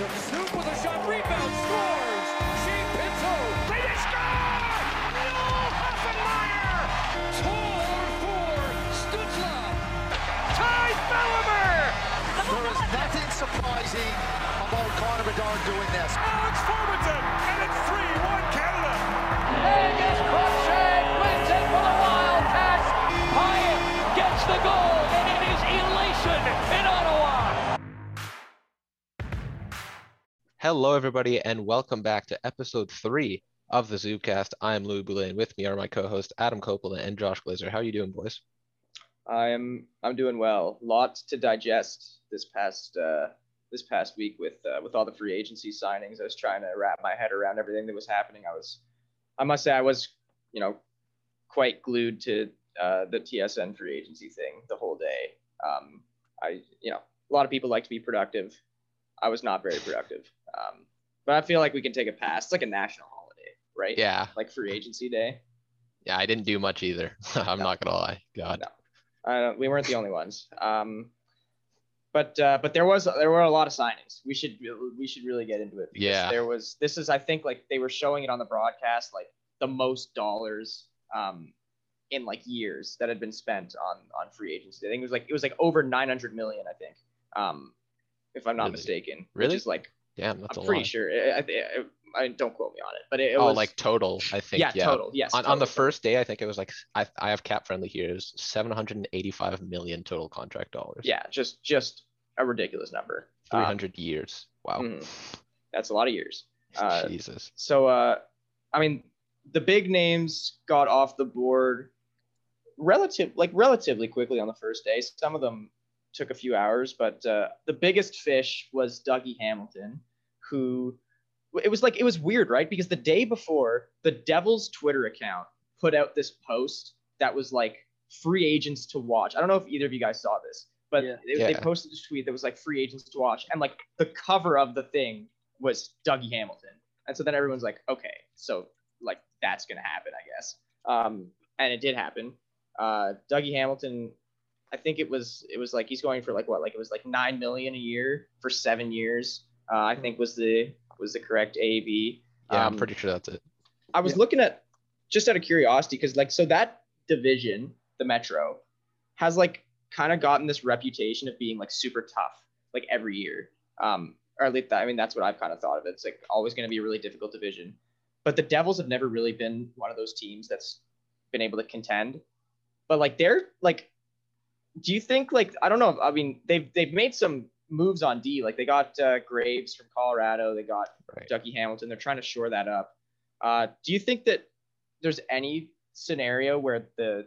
Took Snoop with a shot, rebound, scores! Shane Pinto, they score! Noel Hoefenmayer! Tor for Stutzla! Ty Bellimer! There is nothing surprising about Connor Bedard doing this. Alex Formenton, and it's Hello, everybody, and welcome back to episode three of the Zubcast. I am Louis Boulay, and with me are my co-hosts Adam Coppola and Josh Glazer. How are you doing, boys? I'm I'm doing well. Lots to digest this past uh, this past week with uh, with all the free agency signings. I was trying to wrap my head around everything that was happening. I was, I must say, I was you know quite glued to uh, the TSN free agency thing the whole day. Um, I you know a lot of people like to be productive. I was not very productive. Um, but I feel like we can take a pass. It's like a national holiday, right? Yeah, Like free agency day. yeah, I didn't do much either. I'm No. not gonna lie. God, No. Uh, we weren't the only ones. Um, but uh, but there was there were a lot of signings. We should we should really get into it. because Yeah. There was this is I think like they were showing it on the broadcast like the most dollars um in like years that had been spent on on free agency. I think it was like it was like over 900 million. I think um if I'm not Really? mistaken. Really? Which is like damn, that's I'm a pretty lot. sure. I, I, I don't quote me on it, but it, it oh, was like total, I think. yeah, Yeah, total yes On, on the first day, I think it was like I, I have cap friendly here. It was 785 million total contract dollars. yeah just just a ridiculous number. Um, 300 years. Wow. mhm. that's a lot of years. Uh, Jesus. So, uh, I mean, the big names got off the board relative, like relatively quickly on the first day. Some of them took a few hours, but uh, the biggest fish was Dougie Hamilton, who it was like it was weird, right? Because the day before, the Devils Twitter account put out this post that was like free agents to watch. I don't know if either of you guys saw this, but Yeah. they, they posted this tweet that was like free agents to watch, and like the cover of the thing was Dougie Hamilton. And so then everyone's like, okay, so like that's gonna happen, I guess. Um, and it did happen. Uh, Dougie Hamilton, I think it was it was like he's going for like what, like it was like nine million a year for seven years. Uh, I think was the was the correct AAV. Yeah, Um, I'm pretty sure that's it. I was looking at just out of curiosity because like so that division, the Metro, has like kind of gotten this reputation of being like super tough like every year. Um, or at least I mean that's what I've kind of thought of it. It's like always going to be a really difficult division. But the Devils have never really been one of those teams that's been able to contend. But like they're like, do you think like I don't know? I mean they've they've made some moves on D. Like they got uh, Graves from Colorado. They got Right. Dougie Hamilton. They're trying to shore that up. Uh, do you think that there's any scenario where the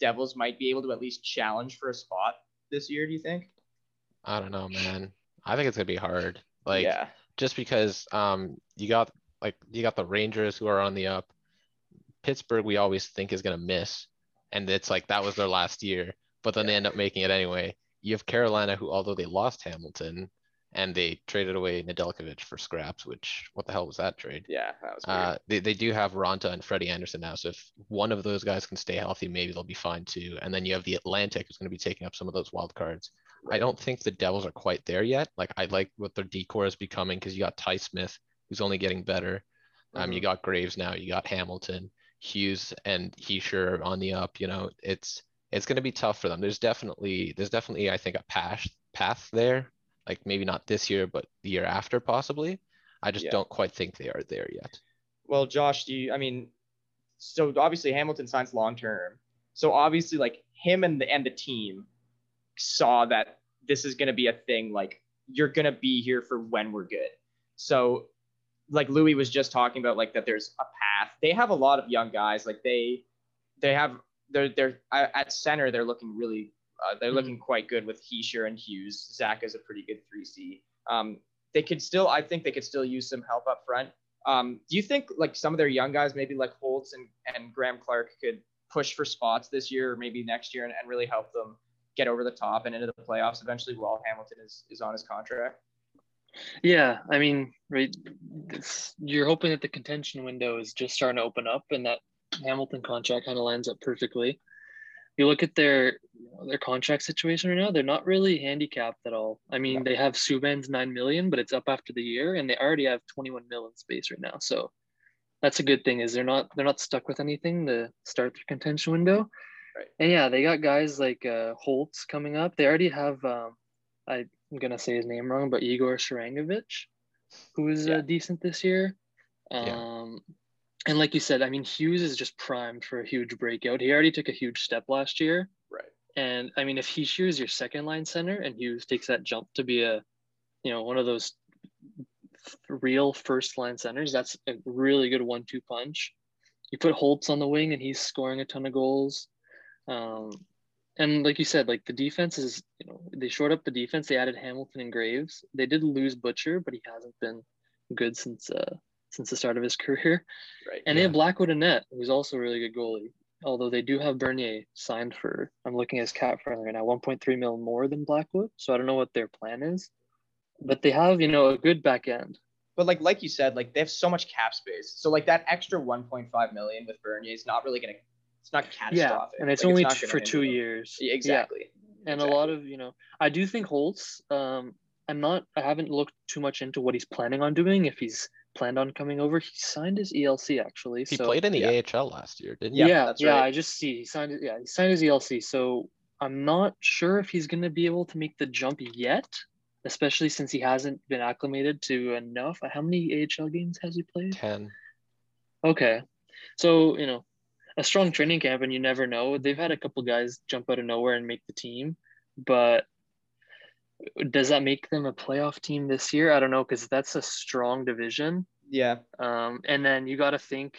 Devils might be able to at least challenge for a spot this year? Do you think? I don't know, man. I think it's gonna be hard. Like, yeah, just because um you got like you got the Rangers who are on the up. Pittsburgh we always think is gonna miss, and it's like that was their last year, but then they end up making it anyway. You have Carolina who although they lost Hamilton and they traded away Nedeljkovic for scraps, which what the hell was that trade? yeah, that was weird. Uh, they, they do have Raanta and Freddie Andersen now, so if one of those guys can stay healthy, maybe they'll be fine too. And then you have the Atlantic who's going to be taking up some of those wild cards. I don't think the Devils are quite there yet. Like I like what their decor is becoming because you got Ty Smith who's only getting better. Um, you got Graves now, you got Hamilton, Hughes, and Hischier on the up. You know, it's it's going to be tough for them. There's definitely there's definitely I think a path path there. Like maybe not this year, but the year after possibly. I just Yeah. don't quite think they are there yet. Well, Josh, do you? I mean, so obviously Hamilton signs long term. So obviously, like him and the and the team saw that this is going to be a thing. Like you're going to be here for when we're good. So, like Louis was just talking about, like that there's a path. They have a lot of young guys. Like they, they have they're they're at at center. They're looking really. Uh, they're looking quite good with Hischier and Hughes. Zach is a pretty good three C. Um, they could still, I think they could still use some help up front. Um, do you think like some of their young guys, maybe like Holtz and, and Graeme Clarke, could push for spots this year or maybe next year and, and really help them get over the top and into the playoffs eventually while Hamilton is, is on his contract? Yeah, I mean, right. It's, you're hoping that the contention window is just starting to open up, and that Hamilton contract kind of lines up perfectly, you look at their you know, their contract situation right now, they're not really handicapped at all. I mean, they have Subban's nine million, but it's up after the year, and they already have twenty one million space right now. So that's a good thing. Is they're not they're not stuck with anything to start their contention window. Right. And yeah, they got guys like uh, Holtz coming up. They already have um, I'm gonna say his name wrong, but Igor Sharangovich, who is Yeah. uh, decent this year. Yeah. And like you said, I mean, Hughes is just primed for a huge breakout. He already took a huge step last year. Right. And I mean, if he is your second line center and Hughes takes that jump to be a, you know, one of those real first line centers, that's a really good one two punch. You put Holtz on the wing and he's scoring a ton of goals. Um, and like you said, like the defense is, you know, they shored up the defense. They added Hamilton and Graves. They did lose Butcher, but he hasn't been good since uh since the start of his career. Right. And they have Blackwood and Net, who's also a really good goalie. Although they do have Bernier signed for, I'm looking at his cap friendly right now, 1.3 mil more than Blackwood. So I don't know what their plan is, but they have, you know, a good back end. But like like you said, like they have so much cap space. So like that extra 1.5 million with Bernier is not really gonna. It's not catastrophic. Yeah, and it's Like, only not for two them. years. Yeah, exactly. and a lot of you know i do think holtz um i'm not i haven't looked too much into what he's planning on doing if he's planned on coming over he signed his elc actually He so played in the yeah. AHL last year, didn't he? Yeah, yeah, that's right. i just see he signed yeah he signed his elc so i'm not sure if he's going to be able to make the jump yet especially since he hasn't been acclimated to enough how many ahl games has he played Ten. Okay. So, you know, a strong training camp and you never know. They've had a couple guys jump out of nowhere and make the team, but does that make them a playoff team this year? I don't know because that's a strong division. Yeah. Um, and then you got to think,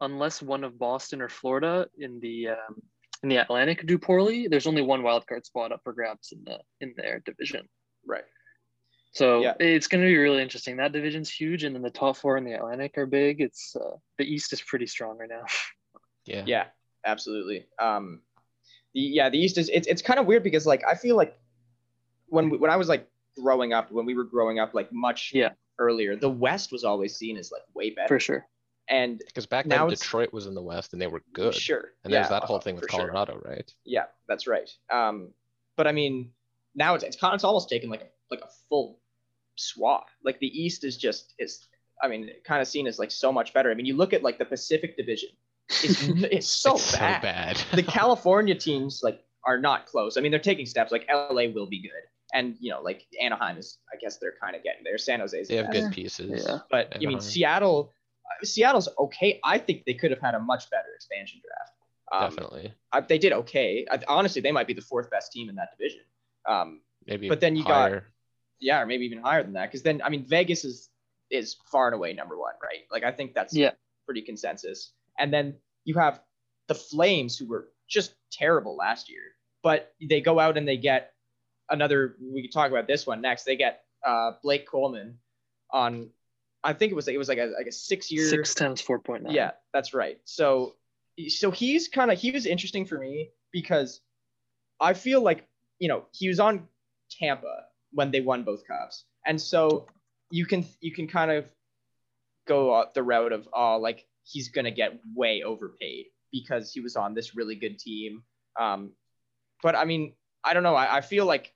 unless one of Boston or Florida in the um, in the Atlantic do poorly, there's only one wild card spot up for grabs in the in their division. Right. So Yeah. it's going to be really interesting. That division's huge, and then the top four in the Atlantic are big. It's uh, the East is pretty strong right now. Yeah. Yeah. Absolutely. Um, the yeah the East is it's it's kind of weird because like I feel like when we, when I was like growing up when we were growing up like much Yeah. earlier the West was always seen as like way better for sure. and Because back Now then Detroit was in the West and they were good. sure And there's yeah, that whole thing with for sure. Colorado, right? Yeah, that's right. Um, but I mean, now it's it's, it's almost taken like a, like a full swath. Like the East is just is I mean, kind of seen as like so much better. I mean, you look at like the Pacific Division, it's it's so It's bad. so bad. the California teams like are not close. I mean, they're taking steps. Like LA will be good, and you know, like Anaheim is. I guess they're kind of getting there. San Jose's. they have the best. good pieces. Yeah. But I mean, Anaheim. Seattle. uh, Seattle's okay. I think they could have had a much better expansion draft. Um, Definitely. I, they did okay. I, honestly, they might be the fourth best team in that division. Um, Maybe but then you got- yeah, or maybe even higher than that. Because then, I mean, Vegas is is far and away number one, right? Like, I think that's Yeah. pretty consensus. And then you have the Flames, who were just terrible last year, but they go out and they get another. We could talk about this one next. They get uh, Blake Coleman on. I think it was it was like a like a six year Six times four point nine. yeah, that's right. So so he's kind of he was interesting for me because I feel like you know he was on Tampa when they won both cups, and so you can you can kind of go the route of oh like he's gonna get way overpaid because he was on this really good team. Um, but I mean I don't know. I, I feel like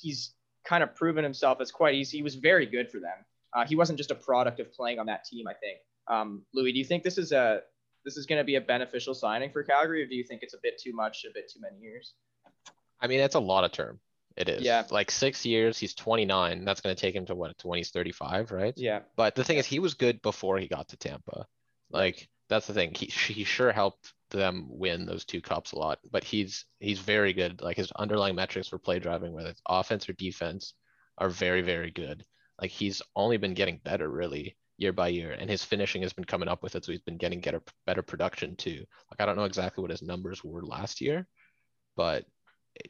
he's kind of proven himself as quite easy. He was very good for them. Uh, he wasn't just a product of playing on that team. I think. Um, Louis, do you think this is a this is going to be a beneficial signing for Calgary, or do you think it's a bit too much, a bit too many years? I mean, it's a lot of term. It is. Yeah. Like six years, he's 29. That's going to take him to what, to when he's 35, right? Yeah, But the thing is, he was good before he got to Tampa. Like that's the thing. He he sure helped them win those two cups a lot. But he's he's very good. Like his underlying metrics for play driving, whether it's offense or defense, are very very good. Like he's only been getting better really year by year, and his finishing has been coming up with it. So he's been getting better better production too. Like I don't know exactly what his numbers were last year, but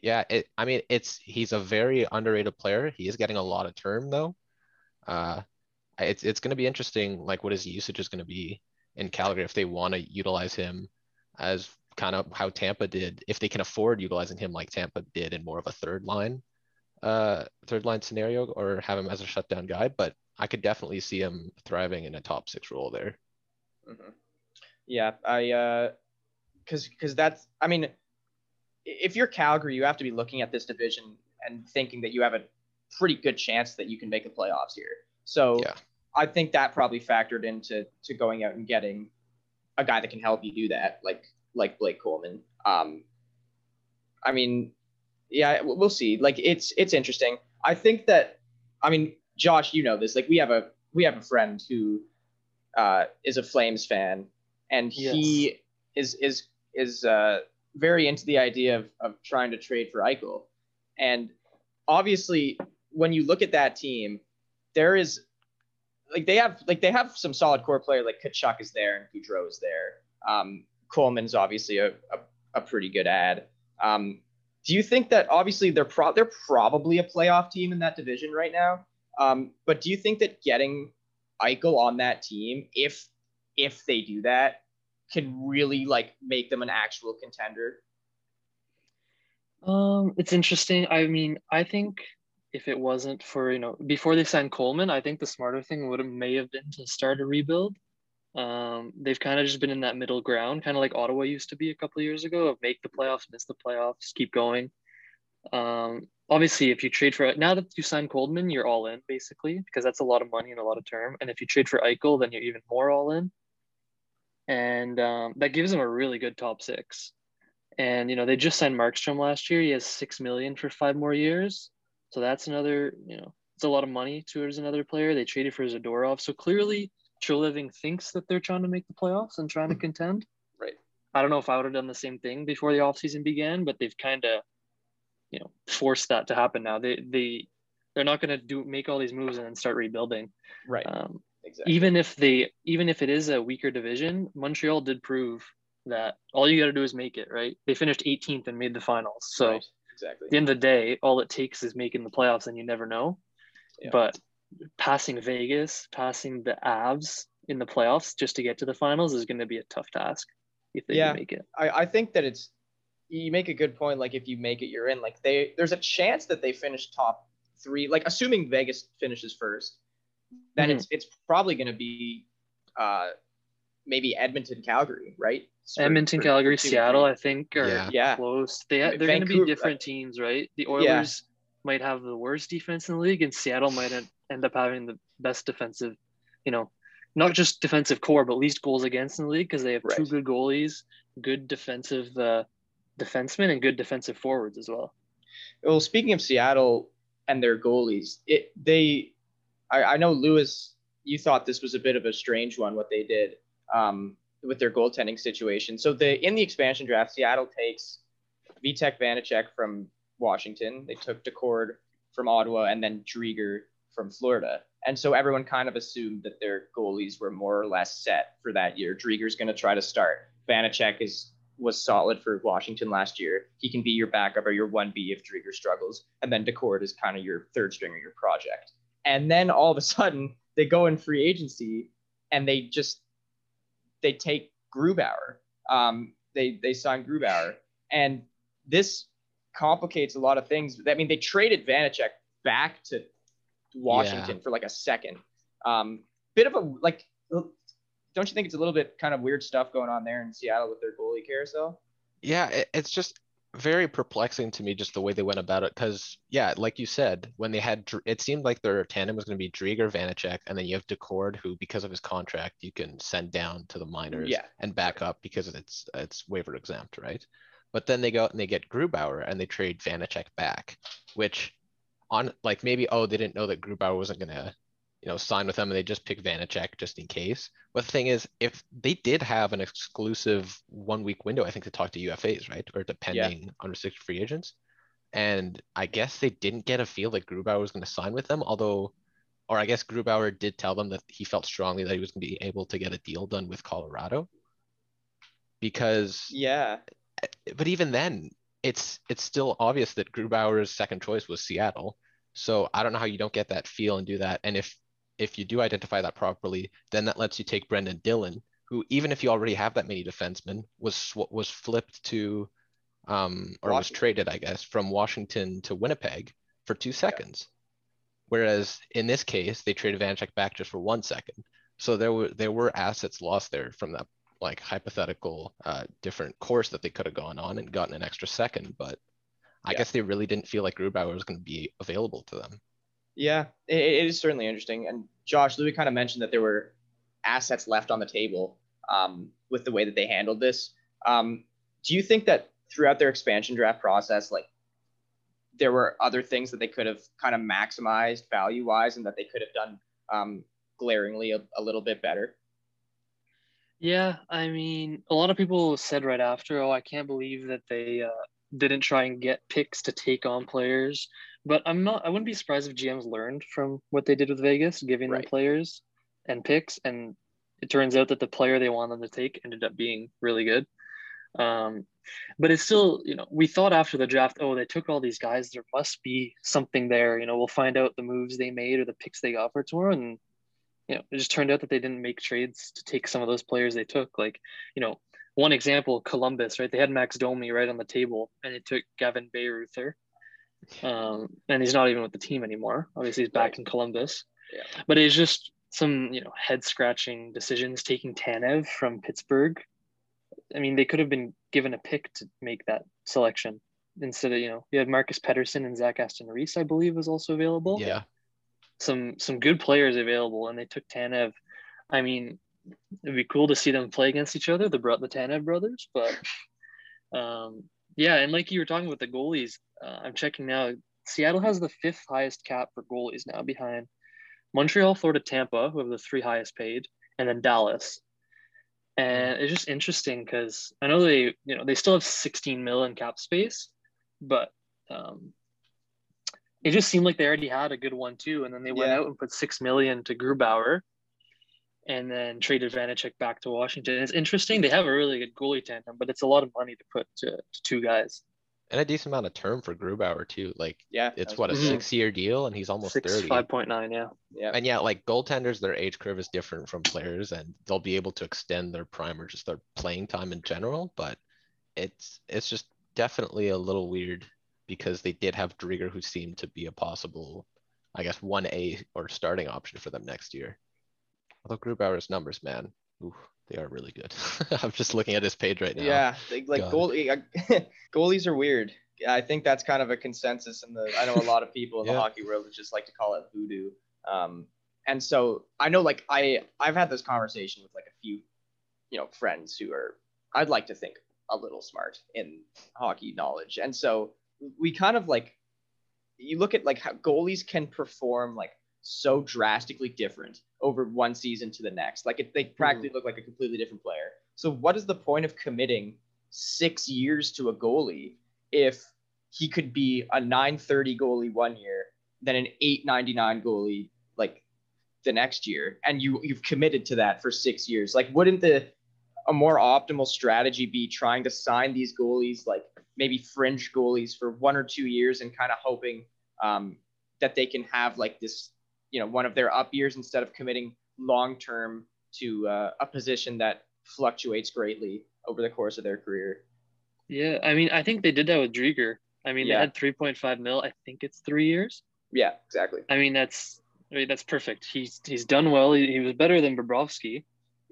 yeah, it. I mean, it's he's a very underrated player. He is getting a lot of term though. Uh, it's it's going to be interesting, like what his usage is going to be in Calgary if they want to utilize him as kind of how Tampa did, if they can afford utilizing him like Tampa did in more of a third line, uh, third line scenario, or have him as a shutdown guy. But I could definitely see him thriving in a top six role there. hmm yeah. I uh, because because that's I mean, if you're Calgary, you have to be looking at this division and thinking that you have a pretty good chance that you can make the playoffs here. So Yeah. I think that probably factored into to going out and getting a guy that can help you do that, like like Blake Coleman. Um, I mean, yeah, we'll we'll see. Like it's it's interesting. I think that I mean, Josh, you know this. Like we have a we have a friend who uh, is a Flames fan, and he is is is uh, very into the idea of of trying to trade for Eichel. And obviously, when you look at that team, there is like they have like they have some solid core players like Tkachuk is there and Gaudreau is there. Um, Coleman's obviously a, a, a pretty good add. Um, do you think that obviously they're pro- they're probably a playoff team in that division right now? Um, but do you think that getting Eichel on that team, if if they do that, can really like make them an actual contender? Um, it's interesting. I mean, I think if it wasn't for you know before they signed Coleman, I think the smarter thing would have may have been to start a rebuild. Um, they've kind of just been in that middle ground, kind of like Ottawa used to be a couple of years ago, of make the playoffs, miss the playoffs, keep going. Um, obviously, if you trade for now that you signed Coleman, you're all in basically because that's a lot of money and a lot of term. And if you trade for Eichel, then you're even more all in. And um, that gives them a really good top six. And you know they just signed Markstrom last year. He has six million for five more years, so that's another you know it's a lot of money towards another player. They traded for Zadorov, so clearly Treliving thinks that they're trying to make the playoffs and trying to contend. Right. I don't know if I would have done the same thing before the offseason began, but they've kind of you know forced that to happen now. They they they're not going to do make all these moves and then start rebuilding. Right. Um, exactly. even if they even if it is a weaker division, Montreal did prove that all you got to do is make it, right? They finished 18th and made the finals. So Right, exactly. at the end of the day, all it takes is making the playoffs and you never know. Yeah. But passing Vegas, passing the Avs in the playoffs just to get to the finals is going to be a tough task if they Yeah. make it. I, I think that it's you make a good point. Like if you make it, you're in. Like they there's a chance that they finish top three. Like assuming Vegas finishes first, then Mhm. it's it's probably going to be uh maybe Edmonton, Calgary, right? For- Edmonton, for Calgary, two, Seattle, I think are Yeah. Yeah. close. They they're going to be different teams, right? The Yeah. Oilers might have the worst defense in the league, and Seattle might end up having the best defensive. You know, not just defensive core, but least goals against in the league because they have two good goalies, good defensive uh, defensemen, and good defensive forwards as well. Well, speaking of Seattle and their goalies, it they I, I know Lewis, you thought this was a bit of a strange one what they did um, with their goaltending situation. So the in the expansion draft, Seattle takes Vitek Vanecek from Washington. They took Daccord from Ottawa and then Driedger from Florida. And so everyone kind of assumed that their goalies were more or less set for that year. Driedger's going to try to start. Vanecek is was solid for Washington last year. He can be your backup or your 1B if Driedger struggles. And then Daccord is kind of your third stringer, your project. And then all of a sudden they go in free agency and they just they take Grubauer. Um, they they sign Grubauer. And this complicates a lot of things. I mean, they traded Vanecek back to Washington for like a second. Um, bit of a like don't you think it's a little bit kind of weird stuff going on there in Seattle with their goalie carousel? Yeah, it, it's just very perplexing to me just the way they went about it. Because yeah, like you said, when they had, it seemed like their tandem was going to be Driedger, Vanecek, and then you have Daccord, who because of his contract you can send down to the minors Yeah. and back up because it's it's waiver exempt, right? But then they go out and they get Grubauer and they trade Vanecek back, which on like maybe oh they didn't know that Grubauer wasn't gonna you know sign with them and they just pick Vanecek just in case. But the thing is, if they did have an exclusive one week window, I think to talk to UFAs, right, or depending unrestricted free agents, and I guess they didn't get a feel that Grubauer was going to sign with them, although. Or I guess Grubauer did tell them that he felt strongly that he was going to be able to get a deal done with Colorado. Because Yeah. but even then, it's it's still obvious that Grubauer's second choice was Seattle. So I don't know how you don't get that feel and do that. And if if you do identify that properly, then that lets you take Brendan Dillon, who even if you already have that many defensemen, was was flipped to um or was traded, I guess, from Washington to Winnipeg for two seconds. Whereas in this case, they traded Vanecek back just for one second. So there were there were assets lost there from that like hypothetical uh, different course that they could have gone on and gotten an extra second, but I Yeah. guess they really didn't feel like Grubauer was going to be available to them. Yeah, it, it is certainly interesting. And Josh, Louis kind of mentioned that there were assets left on the table um, with the way that they handled this. Um, do you think that throughout their expansion draft process, like there were other things that they could have kind of maximized value wise and that they could have done um, glaringly a, a little bit better? Yeah, I mean, a lot of people said right after, "Oh, I can't believe that they uh, didn't try and get picks to take on players." But I'm not. I wouldn't be surprised if GMs learned from what they did with Vegas, giving Right. them players and picks, and it turns out that the player they wanted them to take ended up being really good. Um, but it's still, you know, we thought after the draft, oh, they took all these guys. There must be something there. You know, we'll find out the moves they made or the picks they got for tomorrow, and you know, it just turned out that they didn't make trades to take some of those players they took. Like, you know, one example, Columbus, right? They had Max Domi right on the table, and it took Gavin Bayreuther. Um, and he's not even with the team anymore. Obviously, he's back Right. in Columbus. Yeah. But it's just some, you know, head scratching decisions taking Tanev from Pittsburgh. I mean, they could have been given a pick to make that selection instead of, you know, you had Marcus Pettersson and Zach Aston Reese, I believe, was also available Yeah. some some good players available, and they took Tanev. I mean, it'd be cool to see them play against each other, the the Tanev brothers. But um, yeah, and like you were talking about the goalies, uh, I'm checking now. Seattle has the fifth highest cap for goalies now, behind Montreal, Florida, Tampa, who have the three highest paid, and then Dallas. And it's just interesting because I know they, you know, they still have 16 mil in cap space, but um, it just seemed like they already had a good one too. And then they went Yeah. out and put six million to Grubauer, and then traded Vanecek back to Washington. It's interesting. They have a really good goalie tandem, but it's a lot of money to put to, to two guys. And a decent amount of term for Grubauer too. Like Yeah, it's what a Mhm. six-year deal, and he's almost Six thirty. five point nine, yeah. Yeah, And yeah, like goaltenders, their age curve is different from players, and they'll be able to extend their prime or just their playing time in general. But it's it's just definitely a little weird because they did have Driedger, who seemed to be a possible, I guess, one A or starting option for them next year. Although Grubauer's numbers, man, ooh, they are really good. I'm just looking at his page right now. Yeah, they, like goalie, goalies are weird. Yeah, I think that's kind of a consensus in the. I know a lot of people in the hockey world just like to call it voodoo. Um, and so I know, like I, I've had this conversation with like a few, you know, friends who are, I'd like to think a little smart in hockey knowledge, and so we kind of like, you look at like how goalies can perform like so drastically different over one season to the next. Like it, they practically look like a completely different player. So what is the point of committing six years to a goalie if he could be a 930 goalie one year, then an 899 goalie like the next year, and you you've committed to that for six years? Like, wouldn't the a more optimal strategy be trying to sign these goalies like maybe fringe goalies for one or two years and kind of hoping um, that they can have like this you know one of their up years instead of committing long term to uh, a position that fluctuates greatly over the course of their career. Yeah, I mean, I think they did that with Driedger. I mean, Yeah. they had 3.5 mil. I think it's three years. Yeah, exactly. I mean, that's I mean, that's perfect. He's he's done well. He, he was better than Bobrovsky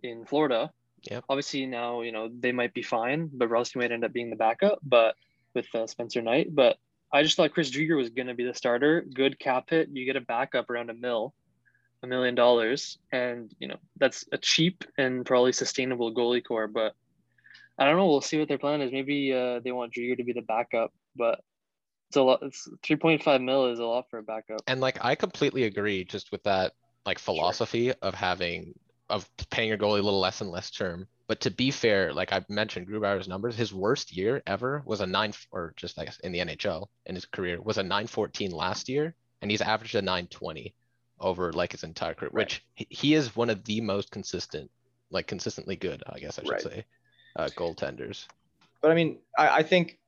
in Florida. Yeah. Obviously, now you know they might be fine. Bobrovsky might end up being the backup, but with uh, Spencer Knight. But I just thought Chris Driedger was going to be the starter. Good cap hit. You get a backup around a mil, a million dollars, and you know that's a cheap and probably sustainable goalie core. But I don't know. We'll see what their plan is. Maybe uh, they want Driedger to be the backup, but it's a lot. It's 3.5 mil is a lot for a backup. And like I completely agree just with that like philosophy of having of paying your goalie a little less and less term. But to be fair, like I mentioned Grubauer's numbers, his worst year ever was a nine or just I guess in the NHL in his career was a 914 last year, and he's averaged a 920 over like his entire career, Right. which he- he is one of the most consistent, like consistently good, I guess I should Right. say, uh, goaltenders. But I mean, I, I think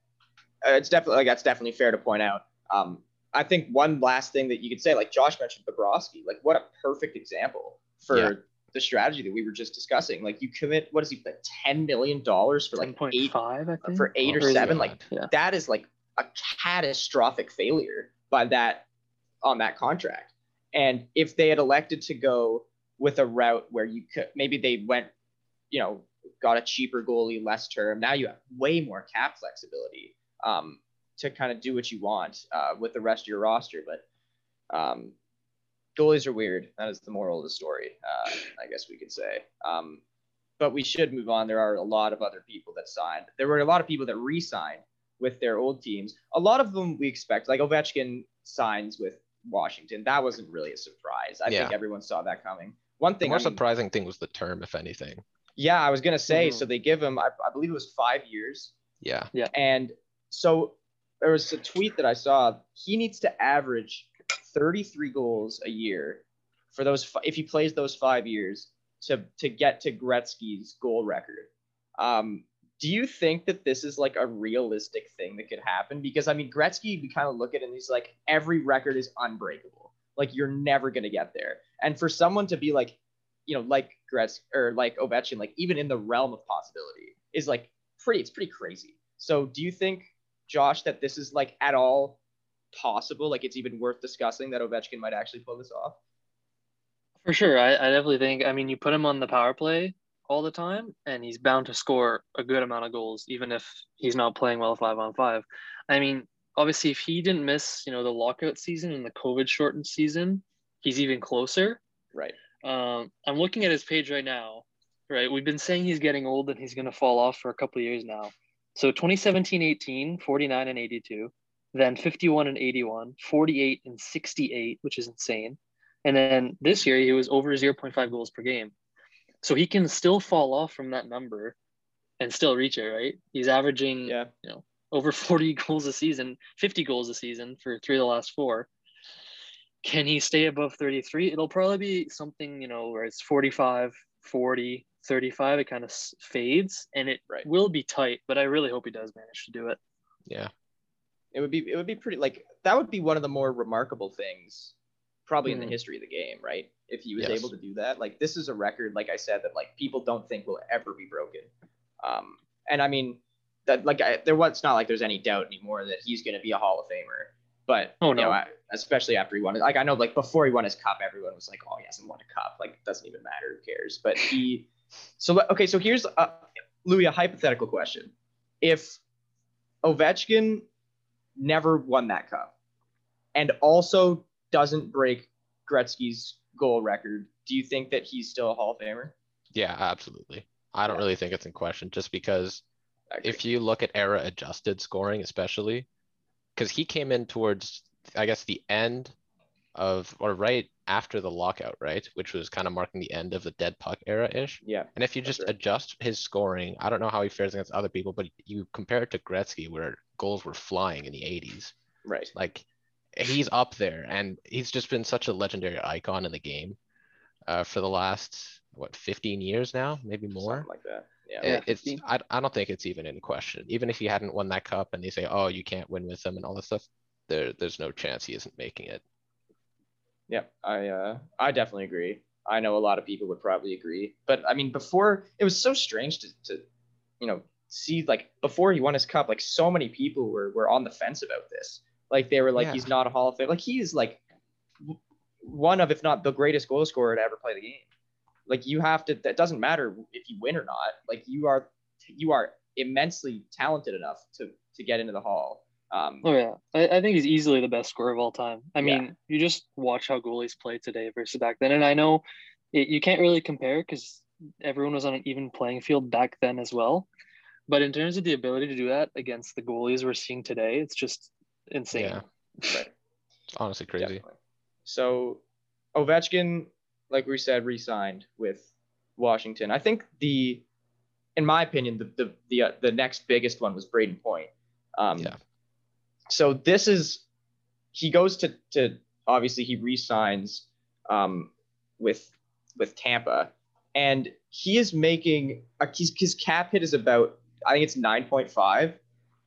uh, it's definitely like that's definitely fair to point out. Um, I think one last thing that you could say, like Josh mentioned, Bobrovsky, like what a perfect example for Yeah. The strategy that we were just discussing. Like you commit, what is he, like ten million dollars for like eight 10.5, I think. for eight or Oh, seven? Like Yeah. that is like a catastrophic failure by that on that contract. And if they had elected to go with a route where you could maybe they went, you know, got a cheaper goalie, less term. Now you have way more cap flexibility um, to kind of do what you want uh, with the rest of your roster. But um, goalies are weird. That is the moral of the story, uh, I guess we could say. Um, but we should move on. There are a lot of other people that signed. There were a lot of people that re-signed with their old teams. A lot of them we expect, like Ovechkin signs with Washington. That wasn't really a surprise. I Yeah. think everyone saw that coming. One The thing, more I mean- surprising thing was the term, if anything. yeah, I was gonna say. Mhm. So they give him, I, I believe it was five years, Yeah. Yeah. and so there was a tweet that I saw. He needs to average 33 goals a year for those if he plays those five years to to get to Gretzky's goal record. Um, do you think that this is like a realistic thing that could happen? Because I mean, Gretzky, we kind of look at it and he's like, every record is unbreakable. Like you're never gonna get there. And for someone to be like, you know, like Gretz or like Ovechkin, like even in the realm of possibility, is like pretty. It's pretty crazy. So do you think, Josh, that this is like at all possible? Like it's even worth discussing that Ovechkin might actually pull this off? For sure. I, I definitely think, I mean, you put him on the power play all the time, and he's bound to score a good amount of goals, even if he's not playing well five on five. I mean, obviously, if he didn't miss, you know, the lockout season and the COVID shortened season, he's even closer. Right. Um, I'm looking at his page right now, right? We've been saying he's getting old and he's going to fall off for a couple of years now. So 2017 18, 49 and 82, then 51 and 81, 48 and 68, which is insane. And then this year he was over 0.5 goals per game. So he can still fall off from that number and still reach it, right? He's averaging Yeah. you know, over 40 goals a season, 50 goals a season for three of the last four. Can he stay above 33? It'll probably be something, you know, where it's 45, 40, 35. It kind of fades and it Right. will be tight, but I really hope he does manage to do it. Yeah. It would be it would be pretty like that would be one of the more remarkable things probably in the Mhm. history of the game, right? If he was Yes. able to do that. Like this is a record, like I said, that like people don't think will ever be broken. Um and I mean that like I, there was it's not like there's any doubt anymore that he's going to be a Hall of Famer. But Oh, you know, no. I, especially after he won it, like I know, like before he won his cup, everyone was like, "Oh, he hasn't won a cup. Like, it doesn't even matter. Who cares?" But he, so okay, so here's a, Louis a hypothetical question: If Ovechkin never won that cup, and also doesn't break Gretzky's goal record, do you think that he's still a Hall of Famer? Yeah, absolutely. I don't Yeah. really think it's in question just because if you look at era adjusted scoring, especially, because he came in towards, I guess, the end of or right after the lockout, right? Which was kind of marking the end of the dead puck era ish. yeah, And if you just right. adjust his scoring, I don't know how he fares against other people, but you compare it to Gretzky, where goals were flying in the 80s. right. Like he's up there, and he's just been such a legendary icon in the game uh, for the last what 15 years now, maybe more. Something like that. Yeah. Yeah, It- it's I, I don't think it's even in question. Even if he hadn't won that cup and they say, oh, you can't win with them and all this stuff, there there's no chance he isn't making it. Yeah, I uh, I definitely agree. I know a lot of people would probably agree, but I mean, before it was so strange to, to you know, see like before he won his cup, like so many people were were on the fence about this. Like they were like, Yeah. he's not a Hall of Fame. Like he's like one of, if not the greatest goal scorer to ever play the game. Like you have to. That doesn't matter if you win or not. Like you are, you are immensely talented enough to to get into the Hall. Um, Oh yeah, I, I think he's easily the best scorer of all time. I Yeah. mean, you just watch how goalies play today versus back then, and I know it, you can't really compare because everyone was on an even playing field back then as well. But in terms of the ability to do that against the goalies we're seeing today, it's just insane. Yeah. right. It's honestly crazy. Definitely. So Ovechkin, like we said, re-signed with Washington. I think the, in my opinion, the the the, uh, the next biggest one was Brayden Point. Um, Yeah. So this is, he goes to to obviously he re-signs, um, with with Tampa, and he is making uh, his his cap hit is about I think it's nine point five,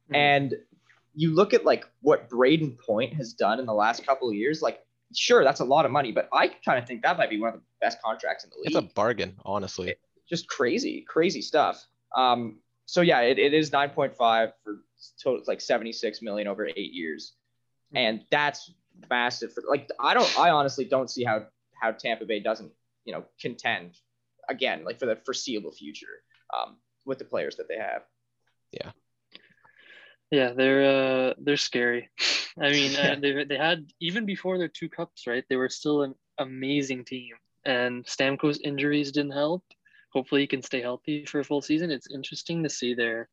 Mhm. and you look at like what Brayden Point has done in the last couple of years, like sure that's a lot of money, but I kind of think that might be one of the best contracts in the league. It's a bargain, honestly. Just crazy, crazy stuff. Um, so yeah, it, it is 9.5 for total like 76 million over eight years, and that's massive. For like I don't, I honestly don't see how how Tampa Bay doesn't you know contend again like for the foreseeable future. um, with the players that they have. Yeah, Yeah, they're uh they're scary. I mean, uh, they they had even before their two cups, right? They were still an amazing team, and Stamkos injuries didn't help. Hopefully, he can stay healthy for a full season. It's interesting to see their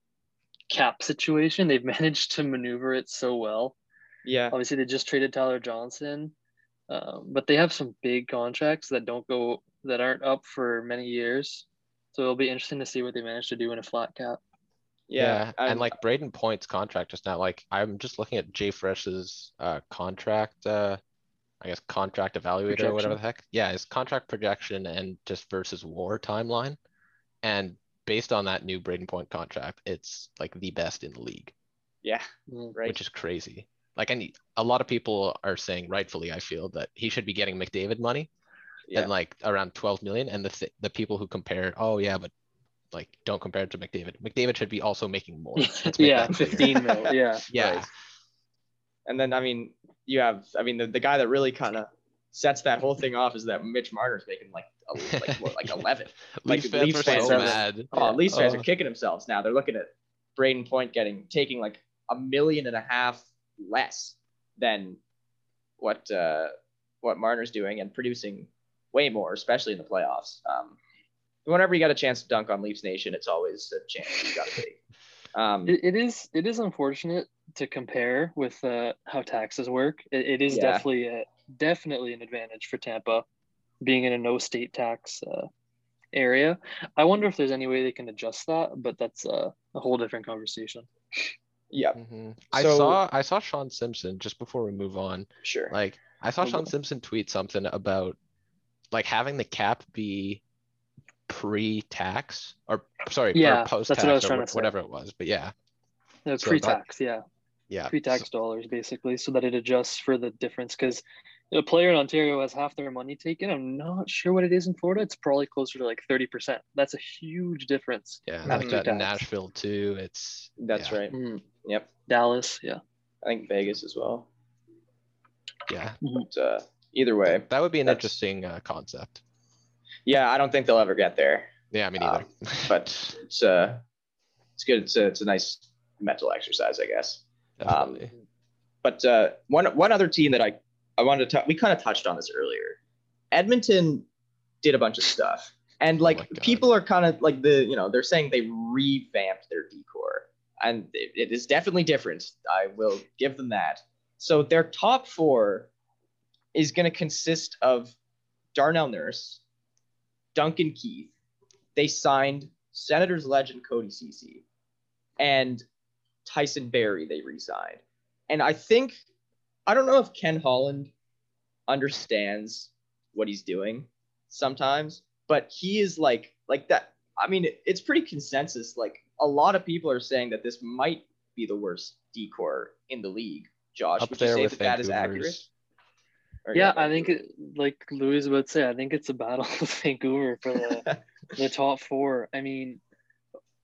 cap situation. They've managed to maneuver it so well. Yeah. Obviously, they just traded Tyler Johnson, um, but they have some big contracts that don't go that aren't up for many years. So it'll be interesting to see what they manage to do in a flat cap. Yeah. and like Brayden Point's contract just now, like I'm just looking at JFresh's uh contract, uh I guess contract evaluator or whatever the heck. Yeah, his contract projection and just versus war timeline. And based on that new Brayden Point contract, it's like the best in the league, yeah. Mm. Right. which is crazy. Like, and a lot of people are saying rightfully, I feel that he should be getting McDavid money yeah. and like around 12 million. And the th- the people who compare, oh yeah, but like don't compare it to McDavid. McDavid should be also making more. Make yeah, that clear. 15 mil. Yeah. Yeah. Right. And then I mean, you have I mean the, the guy that really kind of sets that whole thing off is that Mitch Marner's making like a, like what, like 11. Like, Leafs fans Leafs were fans so are- mad. Oh, Leafs fans Oh. are kicking themselves now. They're looking at Brayden Point getting taking like a million and a half less than what uh, what Marner's doing and producing way more, especially in the playoffs. Um, whenever you got a chance to dunk on Leafs Nation, it's always a chance you got to take. Um, It, it is it is unfortunate to compare with uh, how taxes work. It, it is Yeah. definitely a, definitely an advantage for Tampa being in a no state tax uh, area. I wonder if there's any way they can adjust that, but that's uh, a whole different conversation. yeah, Mhm. I So- saw I saw Sean Simpson just before we move on. sure. Like I saw Sean. Simpson tweet something about like having the cap be pre-tax or sorry, Yeah, or that's what I post-tax was or trying wha- say. whatever it was. But yeah, Uh, So that- pre-tax, yeah, yeah. pre-tax dollars basically, so that it adjusts for the difference. Because a player in Ontario has half their money taken. I'm not sure what it is in Florida. It's probably closer to like thirty percent. That's a huge difference. Yeah, Not like that in. Nashville too. It's That's yeah, right. Mm. Yep. Dallas, yeah. I think Vegas as well. Yeah, But uh, either way, that would be an interesting uh, concept. yeah, I don't think they'll ever get there. Yeah, me Uh, neither. but it's uh it's good. It's a, it's a nice mental exercise, I guess. um, Definitely. But uh, one one other team that I I wanted to talk. we kind of touched on this earlier. Edmonton did a bunch of stuff, and Oh like God. people are kind of like the you know they're saying they revamped their decor, and it, it is definitely different. I will give them that. So their top four is going to consist of Darnell Nurse, Duncan Keith. They signed Senators legend Cody Cece, and Tyson Barrie. They re-signed, and I think I don't know if Ken Holland understands what he's doing sometimes, but he is like like that. I mean, it- it's pretty consensus. Like a lot of people are saying that this might be the worst decor in the league. Josh, Up would you say with that that is accurate? Or Yeah, I think Vancouver. it, like Louis would say, I think it's a battle with Vancouver for the the top four. I mean,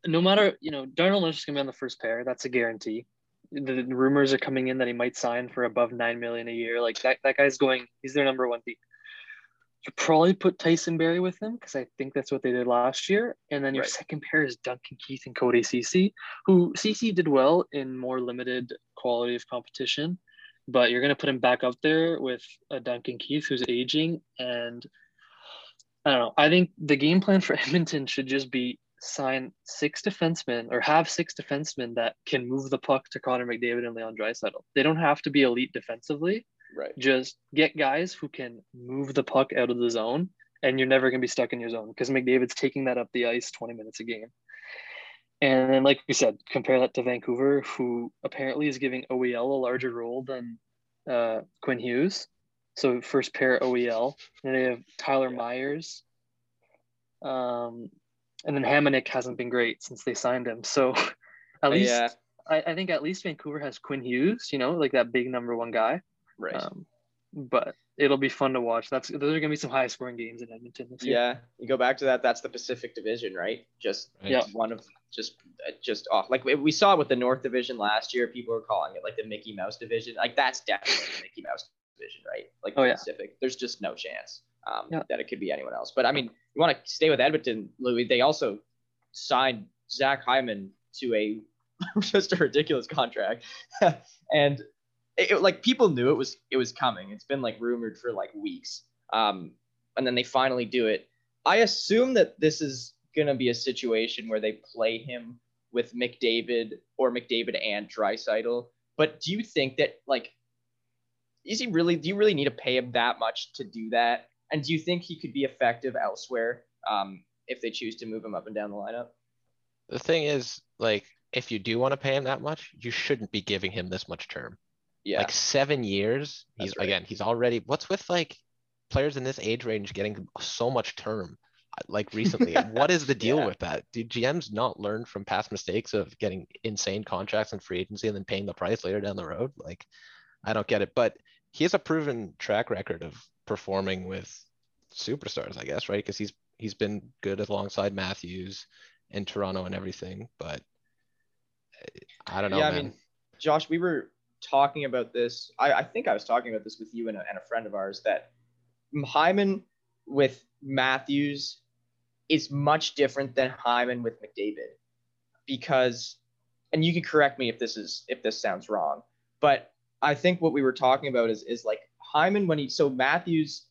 no matter you know, Darnell Lynch is gonna be on the first pair. That's a guarantee. The, rumors are coming in that he might sign for above nine million a year. Like that, that guy's going. He's their number one pick. You probably put Tyson Barrie with him because I think that's what they did last year. And then your Right. second pair is Duncan Keith and Cody Cece, who Cece did well in more limited quality of competition but you're going to put him back up there with a Duncan Keith who's aging. And I don't know. I think the game plan for Edmonton should just be sign six defensemen or have six defensemen that can move the puck to Connor McDavid and Leon Draisaitl. They don't have to be elite defensively. right. Just get guys who can move the puck out of the zone, and you're never going to be stuck in your zone because McDavid's taking that up the ice 20 minutes a game. And then, like we said, compare that to Vancouver, who apparently is giving OEL a larger role than uh, Quinn Hughes. So first pair OEL. And they have Tyler Myers. Um, and then Hamonic hasn't been great since they signed him. So at least yeah, I, I think at least Vancouver has Quinn Hughes, you know, like that big number one guy. right. Um, but it'll be fun to watch. That's those are gonna be some high scoring games in Edmonton this year. Yeah, you go back to that. That's the Pacific Division, right? Just Right? Yeah. one of just uh, just off. Like we- we saw with the North Division last year, people were calling it like the Mickey Mouse Division. Like that's definitely the Mickey Mouse Division, right? Like Oh, yeah. Pacific. There's just no chance um, Yeah. that it could be anyone else. But I mean, you want to stay with Edmonton, Louis? They also signed Zach Hyman to a just a ridiculous contract, and it, it- like people knew it was it was coming. It's been like rumored for like weeks, um, and then they finally do it. I assume that this is gonna be a situation where they play him with McDavid or McDavid and Draisaitl. But do you think that like is he really do you really need to pay him that much to do that? And do you think he could be effective elsewhere um, if they choose to move him up and down the lineup? The thing is, like, if you do want to pay him that much, you shouldn't be giving him this much term. Yeah. Like seven years. He's right. again, he's already what's with like players in this age range getting so much term like recently. what is the deal Yeah. with that? Do GMs not learn from past mistakes of getting insane contracts in free agency and then paying the price later down the road? Like, I don't get it. But he has a proven track record of performing with superstars, I guess, right? Because he's he's been good alongside Matthews in Toronto and everything. But I don't know, yeah, I mean, Josh, we were talking about this. I, I think I was talking about this with you and a, and a friend of ours that Hyman with Matthews is much different than Hyman with McDavid because, and you can correct me if this is if this sounds wrong, but I think what we were talking about is is like Hyman when he so Matthews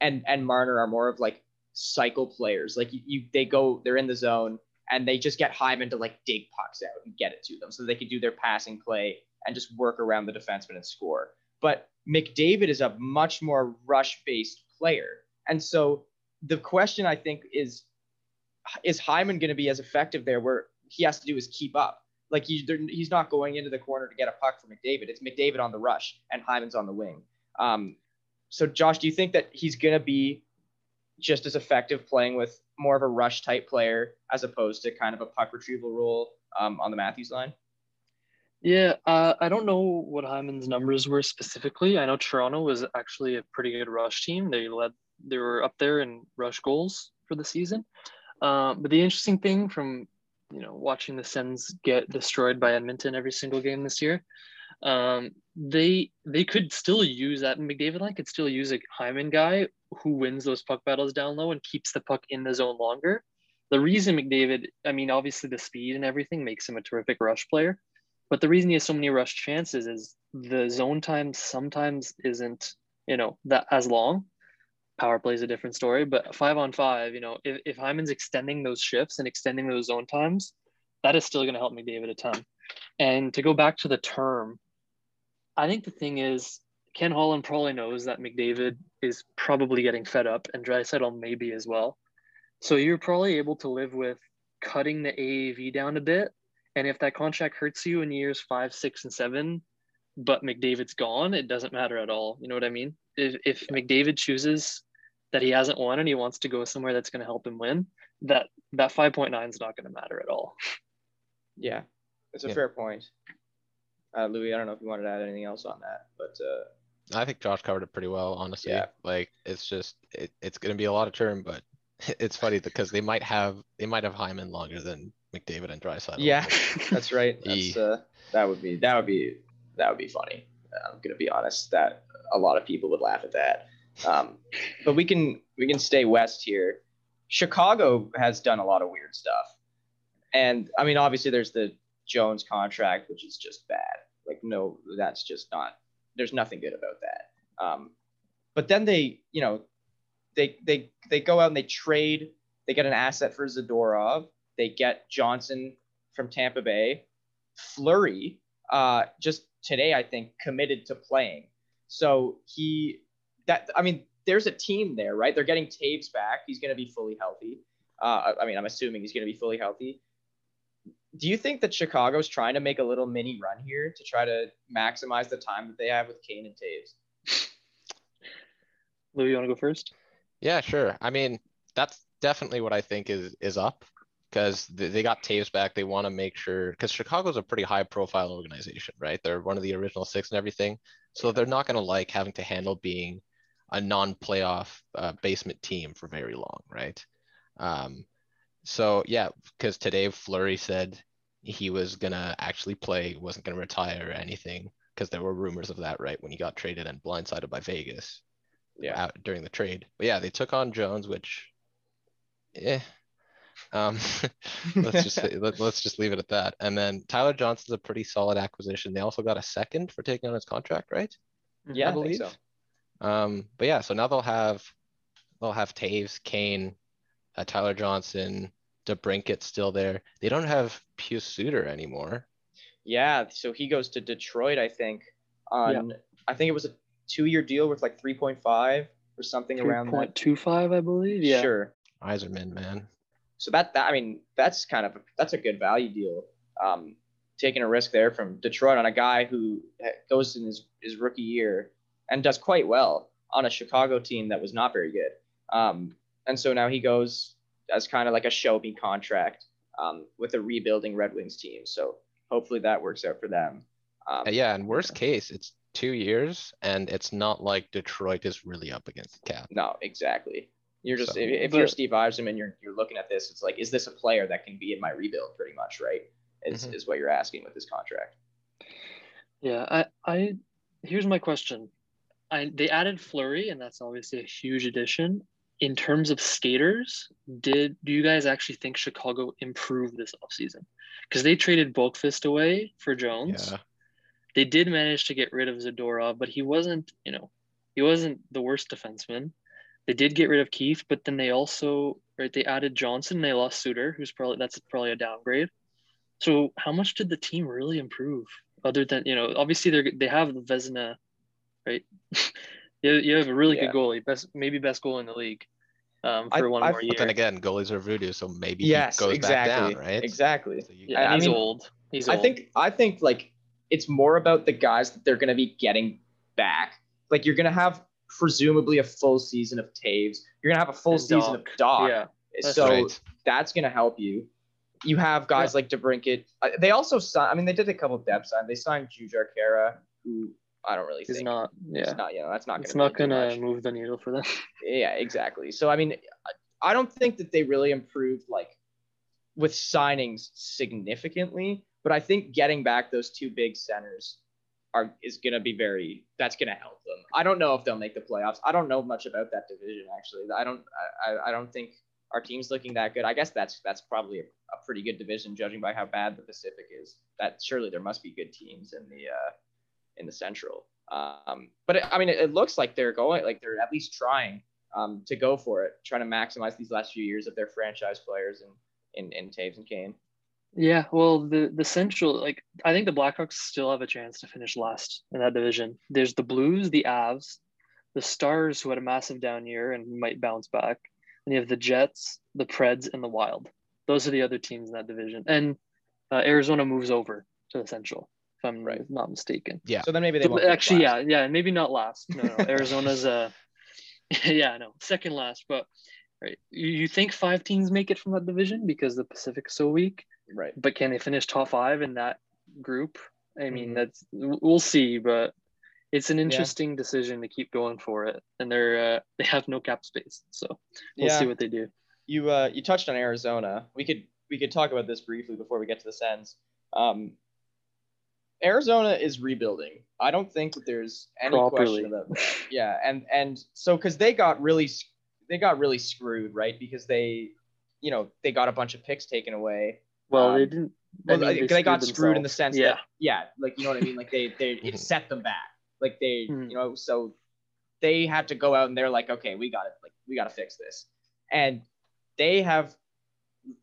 and and Marner are more of like cycle players. Like you, you they go they're in the zone and they just get Hyman to like dig pucks out and get it to them so they can do their passing play and just work around the defenseman and score. But McDavid is a much more rush based player. And so the question I think is is Hyman going to be as effective there where he has to do is keep up? Like he, he's not going into the corner to get a puck for McDavid. It's McDavid on the rush and Hyman's on the wing. Um, so Josh, do you think that he's going to be just as effective playing with more of a rush type player as opposed to kind of a puck retrieval role um, on the Matthews line? Yeah, uh, I don't know what Hyman's numbers were specifically. I know Toronto was actually a pretty good rush team. They led, they were up there in rush goals for the season. Uh, but the interesting thing from you know watching the Sens get destroyed by Edmonton every single game this year, um, they they could still use that McDavid line could still use a Hyman guy who wins those puck battles down low and keeps the puck in the zone longer. The reason McDavid, I mean, obviously the speed and everything makes him a terrific rush player. But the reason he has so many rush chances is the zone time sometimes isn't, you know, that as long. Power play is a different story, but five on five, you know, if, if Hyman's extending those shifts and extending those zone times, that is still going to help McDavid a ton. And to go back to the term, I think the thing is Ken Holland probably knows that McDavid is probably getting fed up and Draisaitl maybe as well. So you're probably able to live with cutting the AAV down a bit and if that contract hurts you in years five, six, and seven, but McDavid's gone, it doesn't matter at all. You know what I mean? If, if McDavid chooses that he hasn't won and he wants to go somewhere that's going to help him win, that that 5.9 is not going to matter at all. Yeah, it's a Yeah. fair point. Uh, Louis, I don't know if you wanted to add anything else on that, but uh, I think Josh covered it pretty well, honestly. Yeah. Like it's just it, it's gonna be a lot of term, but it's funny because they might have they might have Hyman longer than McDavid and Draisaitl. yeah, that's right. That's, uh, that would be that would be that would be funny. I'm gonna be honest that a lot of people would laugh at that. Um, but we can we can stay west here. Chicago has done a lot of weird stuff, and I mean obviously there's the Jones contract, which is just bad. Like no, that's just not. There's nothing good about that. Um, but then they, you know, they they they go out and they trade. They get an asset for Zadorov. They get Johnson from Tampa Bay. Fleury, uh, just today I think committed to playing. So he that I mean, there's a team there, right? They're getting Toews back. He's going to be fully healthy. Uh, I- I mean, I'm assuming he's going to be fully healthy. Do you think that Chicago's trying to make a little mini run here to try to maximize the time that they have with Kane and Toews? Lou, you want to go first? Yeah, sure. I mean, that's definitely what I think is is up because they, they got Toews back. They want to make sure because Chicago's a pretty high profile organization, right? They're one of the original six and everything. So they're not going to like having to handle being a non-playoff uh, basement team for very long, right? Um, so yeah, because today Fleury said he was gonna actually play, wasn't gonna retire or anything, because there were rumors of that, right? When he got traded and blindsided by Vegas Yeah. out during the trade. But yeah, they took on Jones, which, yeah, Um, let's just say, let, us just leave it at that. And then Tyler Johnson's a pretty solid acquisition. They also got a second for taking on his contract, right? Yeah, I I, believe. so. Um, but yeah, so now they'll have they'll have Toews, Kane, uh, Tyler Johnson, DeBrincat still there. They don't have Pius Suter anymore. Yeah, so he goes to Detroit, I think. On I think it was a two-year deal with like 3.5 or something around that. 3.25, I believe. Yeah. Sure. Yzerman, man. So that, that I mean, that's kind of that's a good value deal. Um, taking a risk there from Detroit on a guy who goes in his, his rookie year and does quite well on a Chicago team that was not very good. Um, and so now he goes as kind of like a show me contract um, with a rebuilding Red Wings team. So hopefully that works out for them. Um, yeah, and worst case, it's two years, and it's not like Detroit is really up against the cap. No, exactly. You're just So- if, if you're But- Steve Yzerman, you're you're looking at this. It's like, is this a player that can be in my rebuild? Pretty much, right? Is Mhm. is what you're asking with this contract. Yeah, I, I here's my question. I they added Fleury, and that's obviously a huge addition. In terms of skaters, did do you guys actually think Chicago improved this offseason? Because they traded Boqvist away for Jones. Yeah, They did manage to get rid of Zadorov, but he wasn't, you know, he wasn't the worst defenseman. They did get rid of Keith, but then they also right they added Johnson. And they lost Suter, who's probably that's probably a downgrade. So how much did the team really improve? Other than you know, obviously they they have the Vezina, right? you, you have a really Yeah. good goalie, best maybe best goal in the league, um, I- for one I've- more year. but then again, goalies are voodoo, so maybe yes, he goes exactly. back down, right? Exactly. So you- yeah, I- and I he's mean, old. He's I think I think like it's more about the guys that they're gonna be getting back. Like you're gonna have presumably a full season of Toews. You're gonna have a full And season of Doc. yeah, that's so right. that's going to help you. You have guys like DeBrincat. Uh, They also signed. I mean, they did a couple of depth signs. They signed Jujhar Khaira, who I don't really he's think. not. It's Yeah, not. You know, that's not. it's gonna not gonna move the needle for them. Yeah, exactly. So I mean, I- don't think that they really improved like with signings significantly, but I think getting back those two big centers are is going to be very that's going to help them. I don't know if they'll make the playoffs. I don't know much about that division actually. I don't I, I- I don't think our team's looking that good. I guess that's that's probably a, a pretty good division judging by how bad the Pacific is. That surely there must be good teams in the uh in the Central. Um, but it, I mean, it, it looks like they're going, like they're at least trying um, to go for it, trying to maximize these last few years of their franchise players in in, in Toews and Kane. Yeah, well, the the central, like I think the Blackhawks still have a chance to finish last in that division. There's the Blues, the Avs, the Stars, who had a massive down year and might bounce back, and you have the Jets, the Preds, and the Wild. Those are the other teams in that division, and uh, Arizona moves over to the Central, if I'm Right. not mistaken. Yeah. So then maybe they So, won't actually, yeah, yeah, maybe not last. No, no, Arizona's uh, yeah, no, second last. But right, you, you think five teams make it from that division because the Pacific's so weak? right. but can they finish top five in that group? I mean, Mhm. that's we'll see, but it's an interesting decision to keep going for it, and they're uh, they have no cap space, so we'll Yeah. see what they do. You uh you touched on Arizona. We could we could talk about this briefly before we get to the Sens. Um, Arizona is rebuilding. I don't think that there's any Properly. question about that. Yeah, and and so because they got really they got really screwed, right? Because they, you know, they got a bunch of picks taken away. Well, they Um, didn't. Well, I mean, they, got screwed in the sense yeah, that yeah, like you know what I mean. Like they they it set them back. Like they Mhm. you know so they had to go out and they're like okay we got it like we got to fix this, and they have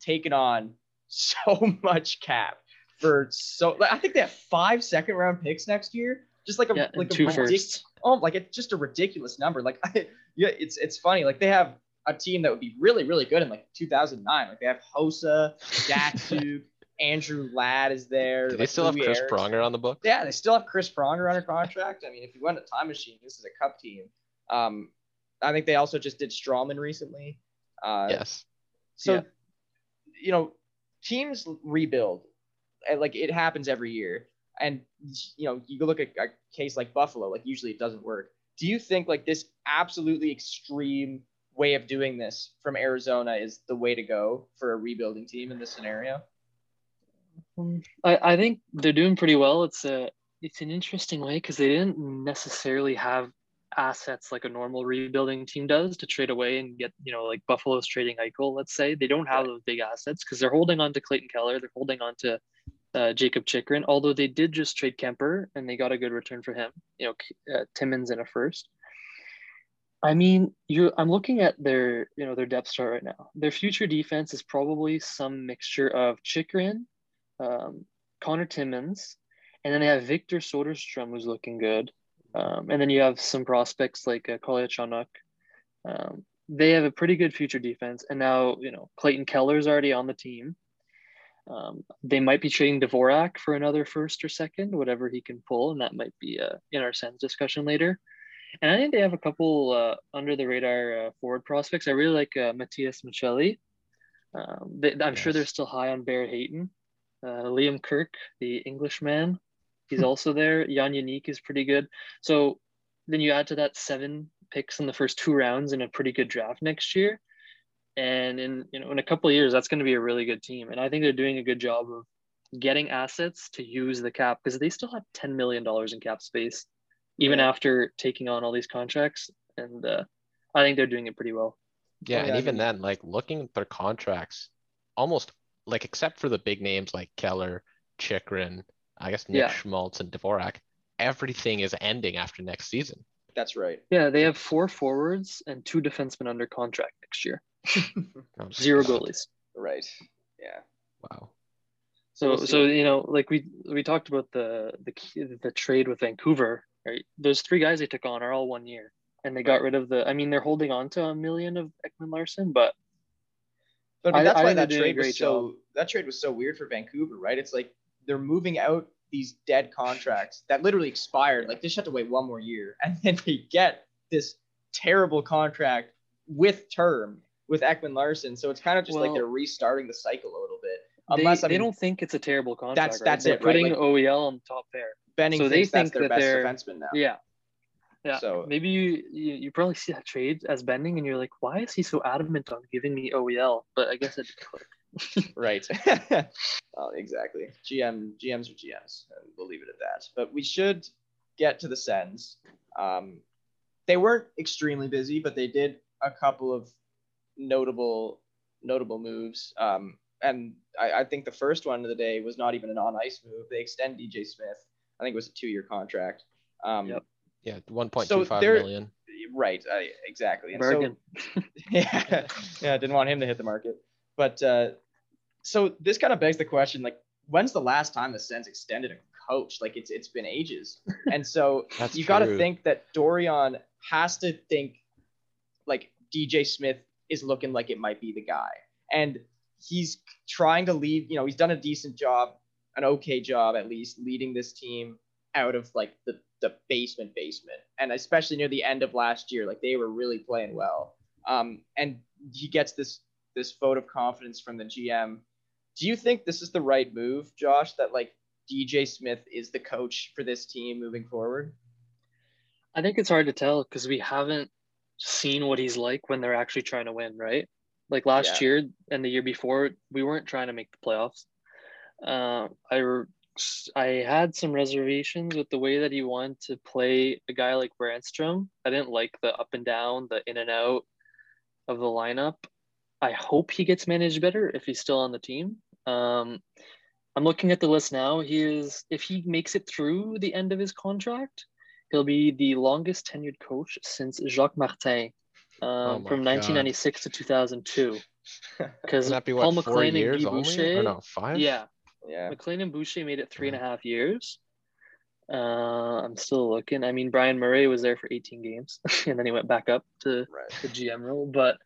taken on so much cap for so like, I think they have five second round picks next year. Just like a yeah, and like a two ridic- firsts. oh like it's just a ridiculous number. Like I, yeah, it's it's funny. Like they have a team that would be really really good in like 2009. Like they have Hossa, Datsyuk, Andrew Ladd is there. Do they like, still have Chris Erickson. Pronger on the book? Yeah, they still have Chris Pronger under contract. I mean, if you went a time machine, this is a cup team. Um, I think they also just did Stralman recently. Uh, Yes. So, Yeah. you know, teams rebuild, and like it happens every year. And you know, you go look at a case like Buffalo. Like usually it doesn't work. Do you think like this absolutely extreme way of doing this from Arizona is the way to go for a rebuilding team in this scenario? I, I think they're doing pretty well. It's a it's an interesting way because they didn't necessarily have assets like a normal rebuilding team does to trade away and get, you know, like Buffalo's trading Eichel, let's say. They don't have those big assets because they're holding on to Clayton Keller, they're holding on to uh, Jacob Chychrun, although they did just trade Kuemper and they got a good return for him, you know, uh, Timmins in a first. I mean, you I'm looking at their, you know, their depth chart right now. Their future defense is probably some mixture of Chychrun, um, Conor Timmins, and then they have Victor Soderstrom who's looking good. Um, and then you have some prospects like uh, Kolyachonok. Um, they have a pretty good future defense. And now, you know, Clayton Keller is already on the team. Um, they might be trading Dvorak for another first or second, whatever he can pull. And that might be uh, in our Sens discussion later. And I think they have a couple uh, under the radar uh, forward prospects. I really like uh, Matias Maccelli. Um, they, I'm sure they're still high on Barrett Hayton. Uh, Liam Kirk, the Englishman, he's also there. Jan Jenik is pretty good. So then you add to that seven picks in the first two rounds in a pretty good draft next year. And in you know in a couple of years, that's going to be a really good team. And I think they're doing a good job of getting assets to use the cap because they still have $10 million in cap space, even Yeah. after taking on all these contracts. And uh, I think they're doing it pretty well. Yeah, Oh, and yeah, I even mean- then, like looking at their contracts, almost like except for the big names like Keller, Chychrun, I guess Nick Yeah. Schmaltz and Dvorak, everything is ending after next season. That's right. Yeah, they have four forwards and two defensemen under contract next year. Zero God. goalies. Right. Yeah. Wow. So, we'll so you know, like we we talked about the the the trade with Vancouver. Right, those three guys they took on are all one year, and they got rid of the. I mean, they're holding on to a million of Ekman-Larsson, but But I mean, that's I why think they're that trade was great so that trade was so weird for Vancouver, right? It's like they're moving out these dead contracts that literally expired. Like they just have to wait one more year, and then they get this terrible contract with term with Ekman-Larsson. So it's kind of just like they're restarting the cycle a little bit. they, Unless I they don't think it's a terrible contract. That's- right? that's They're it, right? putting Like- OEL on top pair. Benning so they think their that best they're- defenseman now. Yeah. Yeah. So- maybe you, you you probably see that trade as Benning, and you're like, why is he so adamant on giving me OEL? But I guess it. Right. oh, exactly. GM GMs are GMs, and we'll leave it at that. But we should get to the Sens. Um, they weren't extremely busy, but they did a couple of notable notable moves. Um, and I, I think the first one of the day was not even an on ice move. They extend DJ Smith. I think it was a two year contract. Um, Yep. Yeah, one point So two five million. Right. I, exactly. And so- yeah, yeah, didn't want him to hit the market. But uh, so this kind of begs the question: like, when's the last time the Sens extended a coach? Like, it's it's been ages, and so That's you got to think that Dorion has to think like DJ Smith is looking like it might be the guy, and he's trying to lead. You know, he's done a decent job, an okay job at least, leading this team out of like the the basement basement, and especially near the end of last year, like they were really playing well. Um, and he gets this this vote of confidence from the GM. Do you think this is the right move, Josh? That like DJ Smith is the coach for this team moving forward? I think it's hard to tell because we haven't seen what he's like when they're actually trying to win, right? Like last Yeah. year and the year before, we weren't trying to make the playoffs. Uh, I re- I had some reservations with the way that he wanted to play a guy like Brannstrom. I didn't like the up and down, the in and out of the lineup. I hope he gets managed better if he's still on the team. Um, I'm looking at the list now. He is, if he makes it through the end of his contract, he'll be the longest tenured coach since Jacques Martin um, Oh my from God. 1996 to 2002. Because Would that be Paul what McLean and years Guy only? Boucher, Or no, five? yeah, Yeah. McLean and Boucher made it three and a half years. Uh, I'm still looking. I mean, Bryan Murray was there for 18 games, and then he went back up to Right. the GM role. But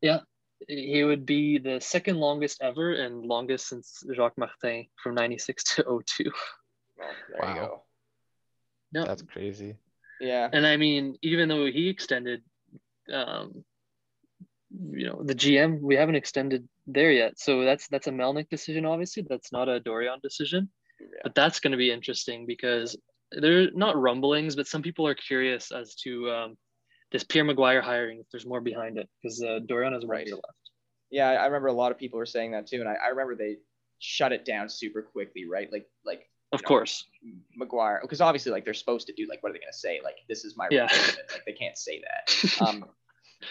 yeah, he would be the second longest ever and longest since Jacques Martin from 96 to 02. Well, there you Wow. go. No, That's crazy. Yeah. and I mean, even though he extended, um, you know, the GM, we haven't extended there yet. So that's that's a Melnyk decision, obviously. That's not a Dorion decision. Yeah. But that's going to be interesting because they're not rumblings, but some people are curious as to um, this Pierre McGuire hiring, if there's more behind it, because uh, Dorion has one Right. year left. Yeah, I I remember a lot of people were saying that too, and I, I remember they shut it down super quickly, right? Like like Of know, course. McGuire, because obviously, like they're supposed to do, like, what are they gonna say? Like, this is my Yeah. Like, they can't say that. Um,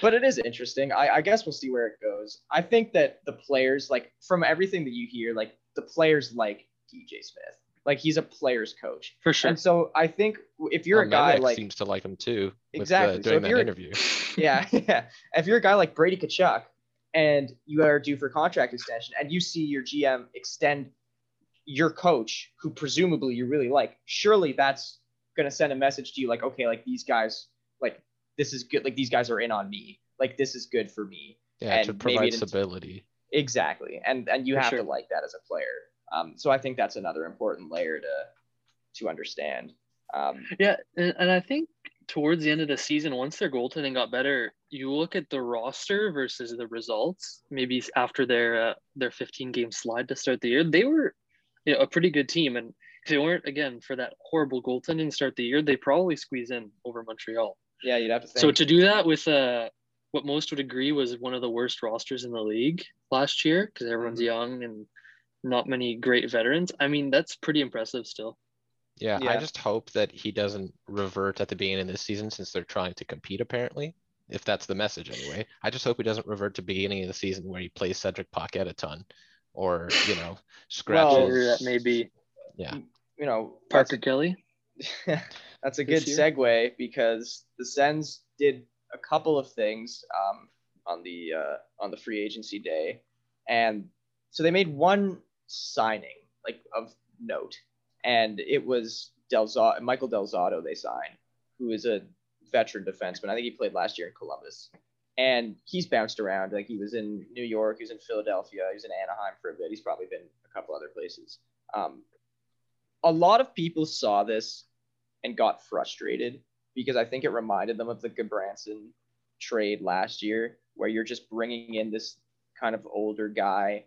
but it is interesting. I, I guess we'll see where it goes. I think that the players, like, from everything that you hear, like the players like DJ Smith. Like, he's a player's coach, For sure. and so I think if you're Oh, a guy Melnyk like, seems to like him too. with, Exactly. Uh, during if that interview. yeah, yeah, if you're a guy like Brady Tkachuk and you are due for contract extension, and you see your GM extend your coach, who presumably you really like, surely that's gonna send a message to you like, okay, like these guys, like this is good, like these guys are in on me, like this is good for me. Yeah, to and maybe provide it- stability. Exactly, and and you For have sure. to like that as a player. Um, so I think that's another important layer to to understand. Um, Yeah, and, and I think towards the end of the season, once their goaltending got better, you look at the roster versus the results. Maybe after their uh, their 15 game slide to start the year, they were you know, a pretty good team, and if they weren't again for that horrible goaltending to start the year, they probably squeeze in over Montreal. yeah, you'd have to think. So to do that with uh, what most would agree was one of the worst rosters in the league last year because everyone's Mhm. young and not many great veterans. I mean, that's pretty impressive still. Yeah, I just hope that he doesn't revert at the beginning of this season since they're trying to compete apparently. If that's the message anyway. I just hope he doesn't revert to beginning of the season where he plays Cedric Paquette a ton. Or, you know, scratches. Whatever that may be. Yeah. you know, Parker Kelly. That's a good segue because the Sens did a couple of things um, on the uh, on the free agency day, and so they made one signing like of note, and it was Del Zotto, Michael Del Zotto. They signed, who is a veteran defenseman. I think he played last year in Columbus, and he's bounced around. Like he was in New York, he was in Philadelphia, he was in Anaheim for a bit. He's probably been a couple other places. Um, a lot of people saw this and got frustrated because I think it reminded them of the Gudbranson trade last year, where you're just bringing in this kind of older guy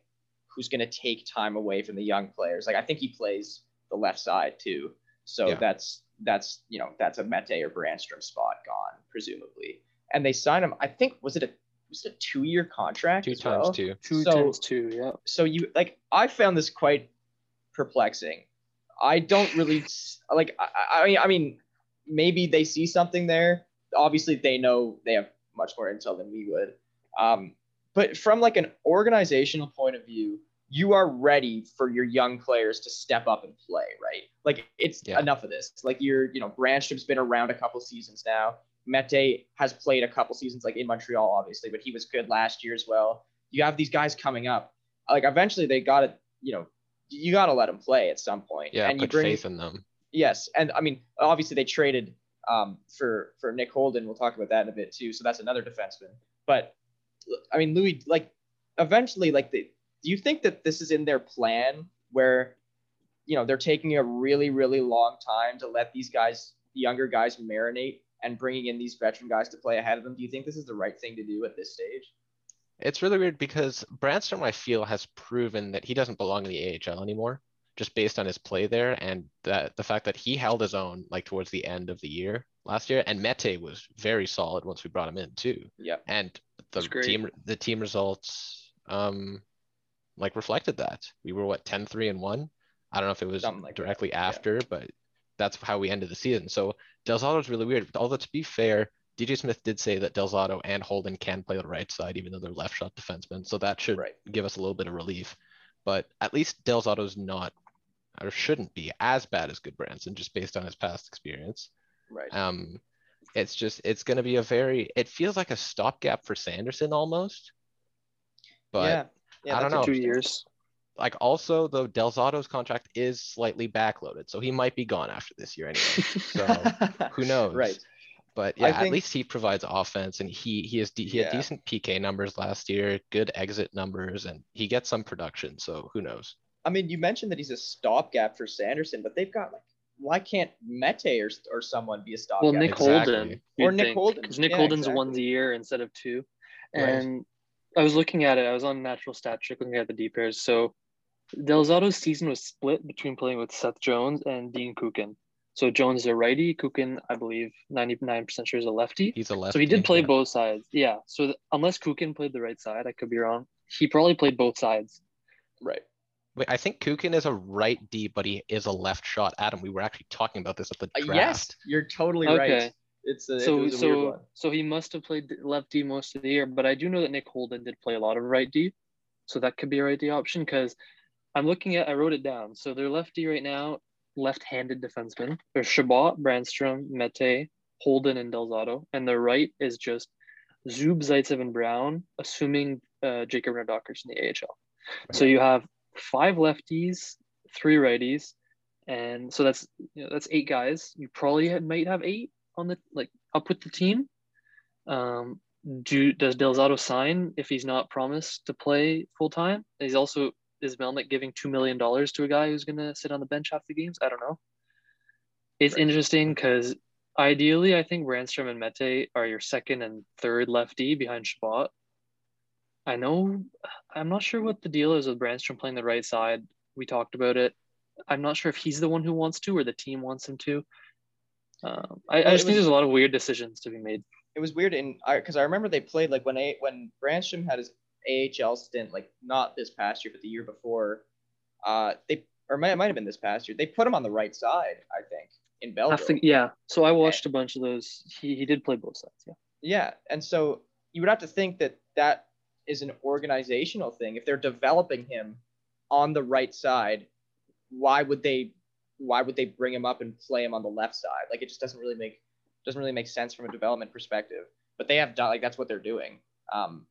who's going to take time away from the young players. Like I think he plays the left side too, so Yeah. that's that's you know that's a Mete or Brannstrom spot gone presumably. And they signed him. I think was it a was it a two year contract? Two times well? two. Two So- times two, yeah. so you like I found this quite perplexing. I don't really like. I, I mean, I mean, maybe they see something there. Obviously, they know they have much more intel than we would. Um, but from like an organizational point of view, you are ready for your young players to step up and play, right? Like it's Yeah. enough of this. Like you're, you know, Brannstrom's been around a couple seasons now. Mete has played a couple seasons, like in Montreal, obviously, but he was good last year as well. You have these guys coming up. Like eventually, they got to, you know, you got to let them play at some point. Yeah, and you put bring faith in them. Yes, and I mean, obviously they traded um, for for Nick Holden. We'll talk about that in a bit too. So that's another defenseman. But I mean, Louis, like eventually, like the, do you think that this is in their plan where, you know, they're taking a really really long time to let these guys, the younger guys, marinate and bringing in these veteran guys to play ahead of them? Do you think this is the right thing to do at this stage? It's really weird because Brannstrom, I feel, has proven that he doesn't belong in the AHL anymore, just based on his play there and that the fact that he held his own like towards the end of the year last year. And Mete was very solid once we brought him in too. Yeah. And the team the team results um like reflected that. We were what 10-3 and 1. I don't know if it was like that, directly yeah. after, but that's how we ended the season. So Del is really weird. Although to be fair, DJ Smith did say that Del Zotto and Holden can play the right side, even though they're left shot defensemen. So that should Right. give us a little bit of relief. But at least Del Zotto's not or shouldn't be as bad as Gudbranson, just based on his past experience. Right. Um, it's just it's going to be a very it feels like a stopgap for Sanderson almost. But yeah. Yeah, I don't know. Two years. like also though Del Zotto's contract is slightly backloaded, so he might be gone after this year anyway. So who knows? right. But yeah, think- at least he provides offense, and he he has de- he had decent PK numbers last year, good exit numbers, and he gets some production. So who knows? I mean, you mentioned that he's a stopgap for Sanderson, but they've got like, why can't Mete or, or someone be a stopgap? Well, Nick Exactly. Holden. Or Nick think, Holden. Because Nick Yeah, Holden's exactly. one's a year instead of two. Right. And I was looking at it. I was on Natural Stat Trick looking at the D pairs. So Del Zotto's season was split between playing with Seth Jones and Dean Kukan. So Jones is a righty. Kukan, I believe, 99% sure is a lefty. He's a left. So he did play both sides. Yeah. So th- unless Kukan played the right side, I could be wrong. He probably played both sides. Right. Wait, I think Kukan is a right D, but he is a left shot. Adam, we were actually talking about this at the Uh, draft. yes, you're totally Okay. right. It's a, it so was a weird so one. so he must have played left D most of the year, but I do know that Nick Holden did play a lot of right D, so that could be a right D option because I'm looking at I wrote it down. So their left D right now, left-handed defenseman. There's Chabot, Brannstrom, Mete, Holden, and Del Zotto, and their right is just Zub, Zaitsev, and Brown, assuming uh, Jacob Bernard-Docker's in the AHL. So you have five lefties, three righties, and so that's you know, that's eight guys. You probably had, might have eight on the like up with the team. Um, do does Del Zotto sign if he's not promised to play full time? He's also is Melnyk giving two million dollars to a guy who's gonna sit on the bench half the games? I don't know. It's Right. interesting because ideally, I think Brannstrom and Mete are your second and third lefty behind Chabot. I know I'm not sure what the deal is with Brannstrom playing the right side. We talked about it. I'm not sure if he's the one who wants to or the team wants him to. Um, I, I just think there's a lot of weird decisions to be made. it was weird in because I, remember they played like when a when Brannstrom had his AHL stint, like not this past year but the year before. Uh, they or might, it might have been this past year. They put him on the right side, I think, in Belleville. Half the, yeah. So I watched a bunch of those. He, he did play both sides. Yeah. Yeah, and so you would have to think that that is an organizational thing. If they're developing him on the right side, why would they why would they bring him up and play him on the left side? Like it just doesn't really make doesn't really make sense from a development perspective. But they have done like that's what they're doing. Um,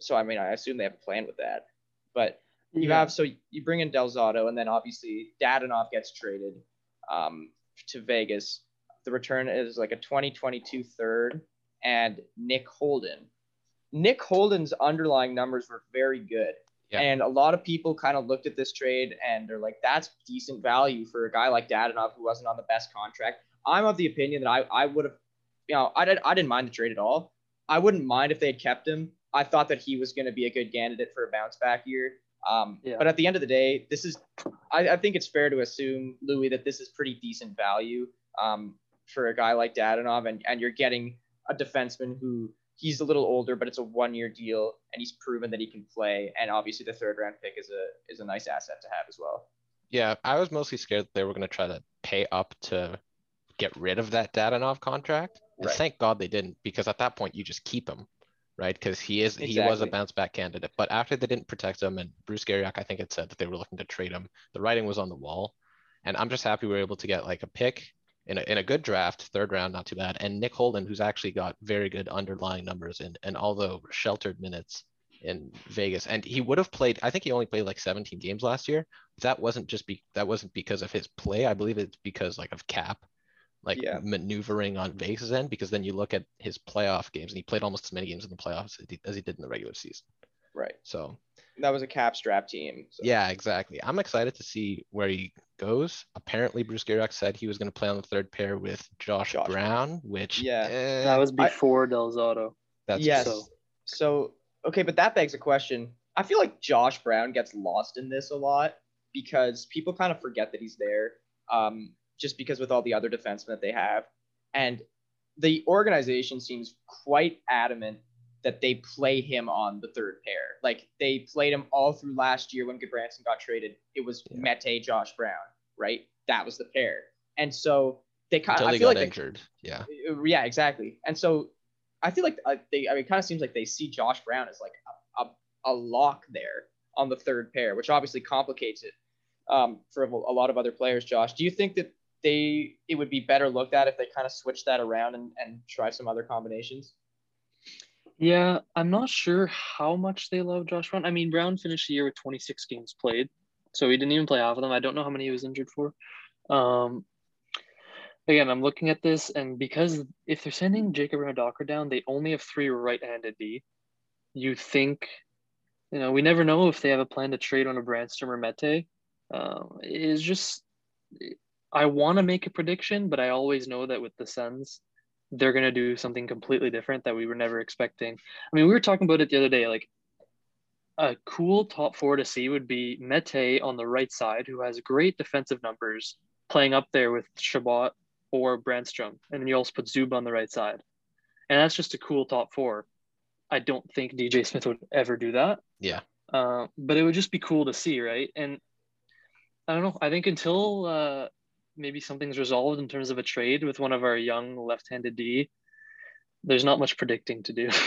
so I mean, I assume they have a plan with that. But you Yeah. have so you bring in Del Zotto, and then obviously Dadonov gets traded um, to Vegas. The return is like a 2022 third and Nick Holden. Nick Holden's underlying numbers were very good. Yeah. And a lot of people kind of looked at this trade and they're like, that's decent value for a guy like Dadonov who wasn't on the best contract. I'm of the opinion that I, I would have, you know, I, did, I didn't mind the trade at all. I wouldn't mind if they had kept him. I thought that he was going to be a good candidate for a bounce back year. Um, Yeah. But at the end of the day, this is, I, I think it's fair to assume, Louis, that this is pretty decent value um, for a guy like Dadonov. And, and you're getting a defenseman who he's a little older, but it's a one year deal and he's proven that he can play. And obviously the third round pick is a, is a nice asset to have as well. Yeah, I was mostly scared that they were going to try to pay up to get rid of that Dadonov contract. And Right. thank God they didn't, because at that point you just keep him, right? Because he is he was a bounce back candidate. But after they didn't protect him, and Bruce Garrioch, I think had said that they were looking to trade him. The writing was on the wall, and I'm just happy we were able to get like a pick in a, in a good draft, third round, not too bad, and Nick Holden, who's actually got very good underlying numbers and and although sheltered minutes in Vegas, and he would have played. I think he only played like 17 games last year. That wasn't just be that wasn't because of his play. I believe it's because like of cap, like Yeah. maneuvering on Vegas' end. Because then you look at his playoff games, and he played almost as many games in the playoffs as he- as he did in the regular season. Right. So That was a cap strap team. So. yeah, exactly. I'm excited to see where he goes. Apparently, Bruce Garrioch said he was going to play on the third pair with Josh, Josh Brown, which Yeah. eh, That was I- before Del Zotto. that's yes. so- So. okay, but that begs a question. I feel like Josh Brown gets lost in this a lot because people kind of forget that he's there. Um, just because with all the other defensemen that they have, and the organization seems quite adamant that they play him on the third pair. Like they played him all through last year when Gudbranson got traded. It was Yeah. Mete, Josh Brown, right? That was the pair. And so they kind of I feel like they, injured. Yeah. Uh, Yeah, exactly. And so I feel like uh, they, I mean, it kind of seems like they see Josh Brown as like a, a, a lock there on the third pair, which obviously complicates it um, for a a lot of other players. Josh, do you think that they it would be better looked at if they kind of switch that around and, and try some other combinations? Yeah, I'm not sure how much they love Josh Brown. I mean, Brown finished the year with 26 games played, so he didn't even play half of them. I don't know how many he was injured for. Um, again, I'm looking at this, and because if they're sending Jacob Bernard-Docker down, they only have three right-handed D. You think, you know, we never know if they have a plan to trade on a Brannstrom or Mete. Um, it's just, I want to make a prediction, but I always know that with the Sens, they're going to do something completely different that we were never expecting. I mean, we were talking about it the other day. Like, a cool top four to see would be Mete on the right side, who has great defensive numbers, playing up there with Chabot or Brannstrom. And then you also put Zub on the right side. And that's just a cool top four. I don't think DJ Smith would ever do that. Yeah. Uh, but it would just be cool to see, right? And I don't know. I think until uh, maybe something's resolved in terms of a trade with one of our young left-handed D, there's not much predicting to do.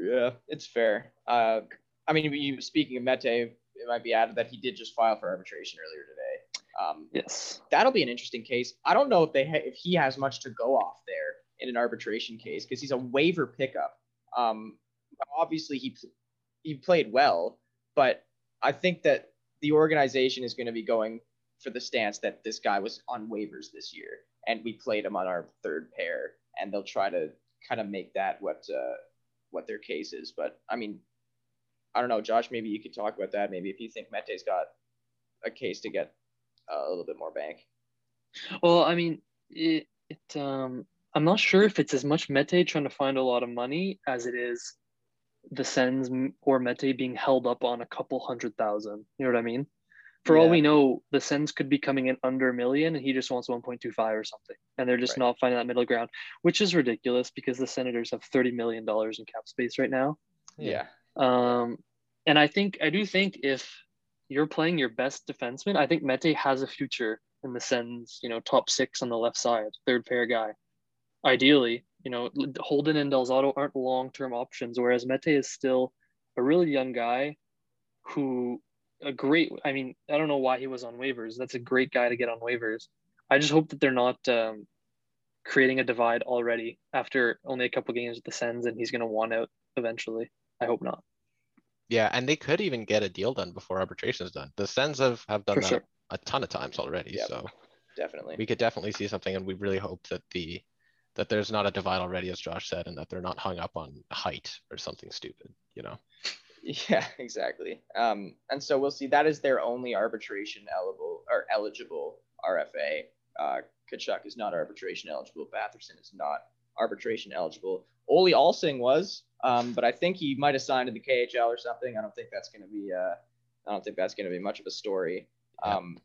Yeah, it's fair. Uh, I mean, you, speaking of Mete, it might be added that he did just file for arbitration earlier today. Um, yes. that'll be an interesting case. I don't know if they ha- if he has much to go off there in an arbitration case because he's a waiver pickup. Um, obviously he he played well, but I think that the organization is going to be going for the stance that this guy was on waivers this year and we played him on our third pair, and they'll try to kind of make that what uh, what their case is. But I mean, I don't know, Josh. Maybe you could talk about that. Maybe if you think Mete's got a case to get uh, a little bit more bank. Well, I mean, it, it um, I'm not sure if it's as much Mete trying to find a lot of money as it is the Sens or Mete being held up on a couple hundred thousand. You know what I mean? For all we know, the Sens could be coming in under a million and he just wants 1.25 or something. And they're just Right. not finding that middle ground, which is ridiculous because the Senators have $30 million in cap space right now. Yeah. Um, and I think I do think if you're playing your best defenseman, I think Mete has a future in the Sens, you know, top six on the left side, third pair guy. Ideally, you know, Holden and Del Zotto aren't long term options, whereas Mete is still a really young guy who a great I mean, I don't know why he was on waivers. That's a great guy to get on waivers. I just hope that they're not um, creating a divide already after only a couple games with the Sens and he's gonna want out eventually. I hope not. Yeah, and they could even get a deal done before arbitration is done. The Sens have, have done For that sure. a ton of times already. Yep. So Definitely. we could definitely see something, and we really hope that the that there's not a divide already, as Josh said, and that they're not hung up on height or something stupid. You know. Yeah, exactly. Um, and so we'll see. That is their only arbitration eligible or eligible RFA. Uh, Tkachuk is not arbitration eligible. Batherson is not arbitration eligible. Olle Alsing was, um, but I think he might have signed in the KHL or something. I don't think that's going to be. Uh, I don't think that's going to be much of a story. Um,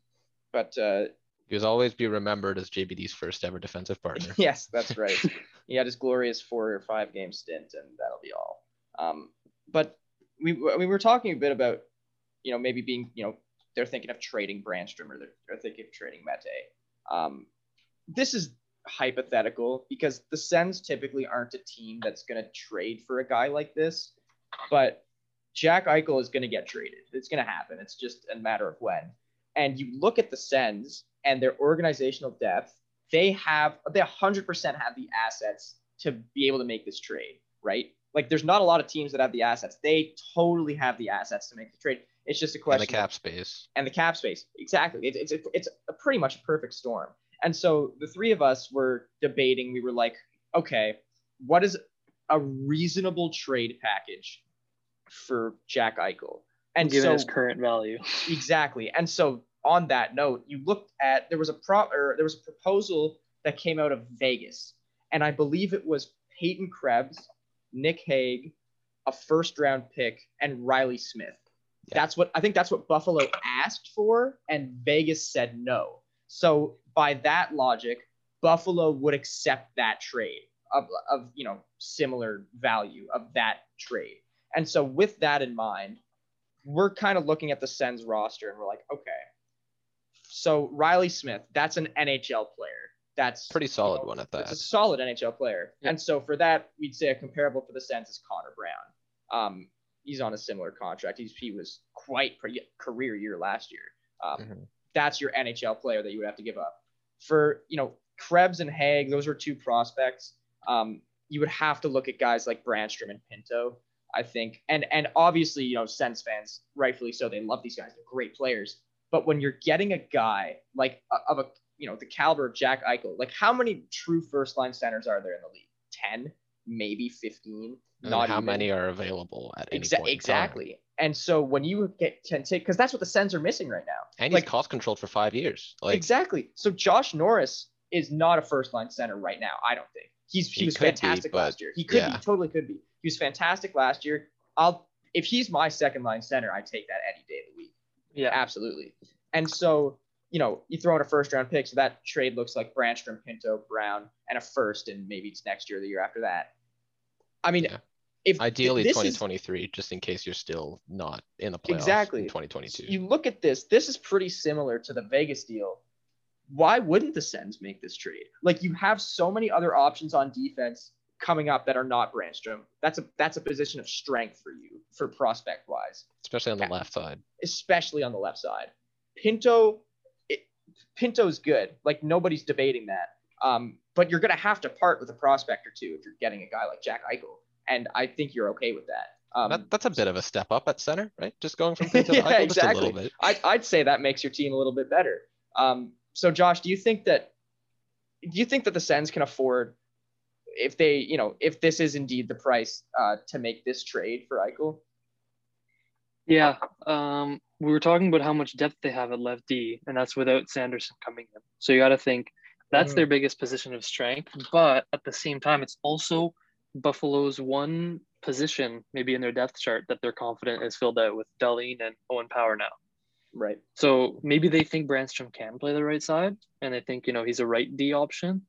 but uh, He was always be remembered as JBD's first ever defensive partner. yes, that's right. he had his glorious four or five game stint, and that'll be all. Um, but we we were talking a bit about, you know, maybe being, you know, they're thinking of trading Brannstrom or they're, they're thinking of trading Mete. Um, this is hypothetical because the Sens typically aren't a team that's going to trade for a guy like this, but Jack Eichel is going to get traded. It's going to happen. It's just a matter of when. And you look at the Sens and their organizational depth, they have they 100% have the assets to be able to make this trade, right? Like there's not a lot of teams that have the assets. They totally have the assets to make the trade. It's just a And question the cap space. and the cap space. Exactly. It's it's it's a pretty much a perfect storm. And so the three of us were debating. We were like, okay, what is a reasonable trade package for Jack Eichel? And given so his current value. exactly. And so on that note, you looked at there was a pro or there was a proposal that came out of Vegas, and I believe it was Peyton Krebs, Nick Hague, a first round pick, and Reilly Smith. Yeah. That's what I think that's what Buffalo asked for, and Vegas said no. So by that logic, Buffalo would accept that trade of, of you know similar value of that trade. And so with that in mind, we're kind of looking at the Sens roster and we're like, okay. So Reilly Smith, that's an NHL player. That's Pretty solid you know, one at that. It's a solid NHL player. Yeah. And so for that, we'd say a comparable for the Sens is Connor Brown. Um, he's on a similar contract. He's, he was quite pre- career year last year. Um, Mhm. That's your NHL player that you would have to give up. For you know Krebs and Hague, those are two prospects. Um, you would have to look at guys like Brannstrom and Pinto. I think, and and obviously, you know, Sens fans, rightfully so, they love these guys. They're great players. But when you're getting a guy like of a you know the caliber of Jack Eichel, like how many true first line centers are there in the league? Ten, maybe fifteen. And Not how even. many are available at any Exa- point? in time. exactly. And so when you get can take because that's what the Sens are missing right now. And he's cost controlled for five years. Like exactly. So Josh Norris is not a first line center right now. I don't think he's he, He was could be, fantastic last year. He could yeah. be totally could be. He was fantastic last year. I'll if he's my second line center, I take that any day of the week. Yeah. Absolutely. And so you know you throw in a first round pick, so that trade looks like Brannstrom, Pinto, Brown, and a first, and maybe it's next year, or the year after that. I mean, Yeah. if Ideally, is- 2023, just in case you're still not in the playoffs Exactly. in 2022. you look at this, this is pretty similar to the Vegas deal. Why wouldn't the Sens make this trade? Like you have so many other options on defense coming up that are not Brannstrom. That's a that's a position of strength for you for prospect wise, especially on the left side. especially on the left side. Pinto, Pinto's good. Like nobody's debating that. Um, but you're gonna have to part with a prospect or two if you're getting a guy like Jack Eichel, and I think you're okay with that. Um, that, that's a bit of a step up at center, right? Just going from Pinto to Yeah, Eichel just a little bit. I, I'd say that makes your team a little bit better. Um, so Josh, do you think that do you think that the Sens can afford if they, you know, if this is indeed the price uh, to make this trade for Eichel? Yeah. Um, we were talking about how much depth they have at left D, and that's without Sanderson coming in. So you got to think that's Mhm. their biggest position of strength. But at the same time, it's also Buffalo's one position, maybe in their depth chart, that they're confident is filled out with Dahlin and Owen Power now. Right. So maybe they think Brannstrom can play the right side, and they think you know he's a right D option.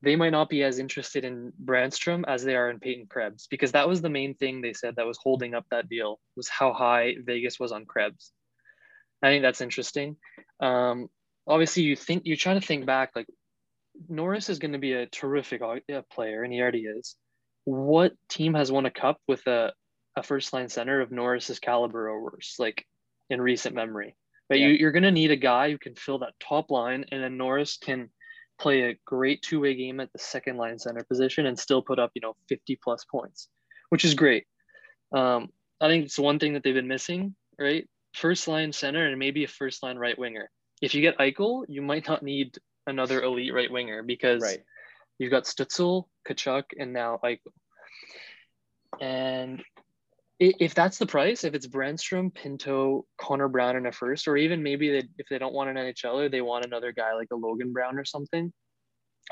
They might not be as interested in Brannstrom as they are in Peyton Krebs because that was the main thing they said that was holding up that deal was how high Vegas was on Krebs. I think that's interesting. Um, obviously, you think you're trying to think back like Norris is going to be a terrific uh, player, and he already is. What team has won a cup with a, a first line center of Norris's caliber or worse, like in recent memory? But you, you're going to need a guy who can fill that top line, and then Norris can play a great two way game at the second line center position and still put up, you know, 50 plus points, which is great. Um, I think it's one thing that they've been missing, right? First line center and maybe a first line right winger. If you get Eichel, you might not need another elite right winger because Right. you've got Stützle, Tkachuk, and now Eichel. And if that's the price, if it's Brannstrom, Pinto, Connor Brown in a first, or even maybe they, if they don't want an NHLer, they want another guy like a Logan Brown or something,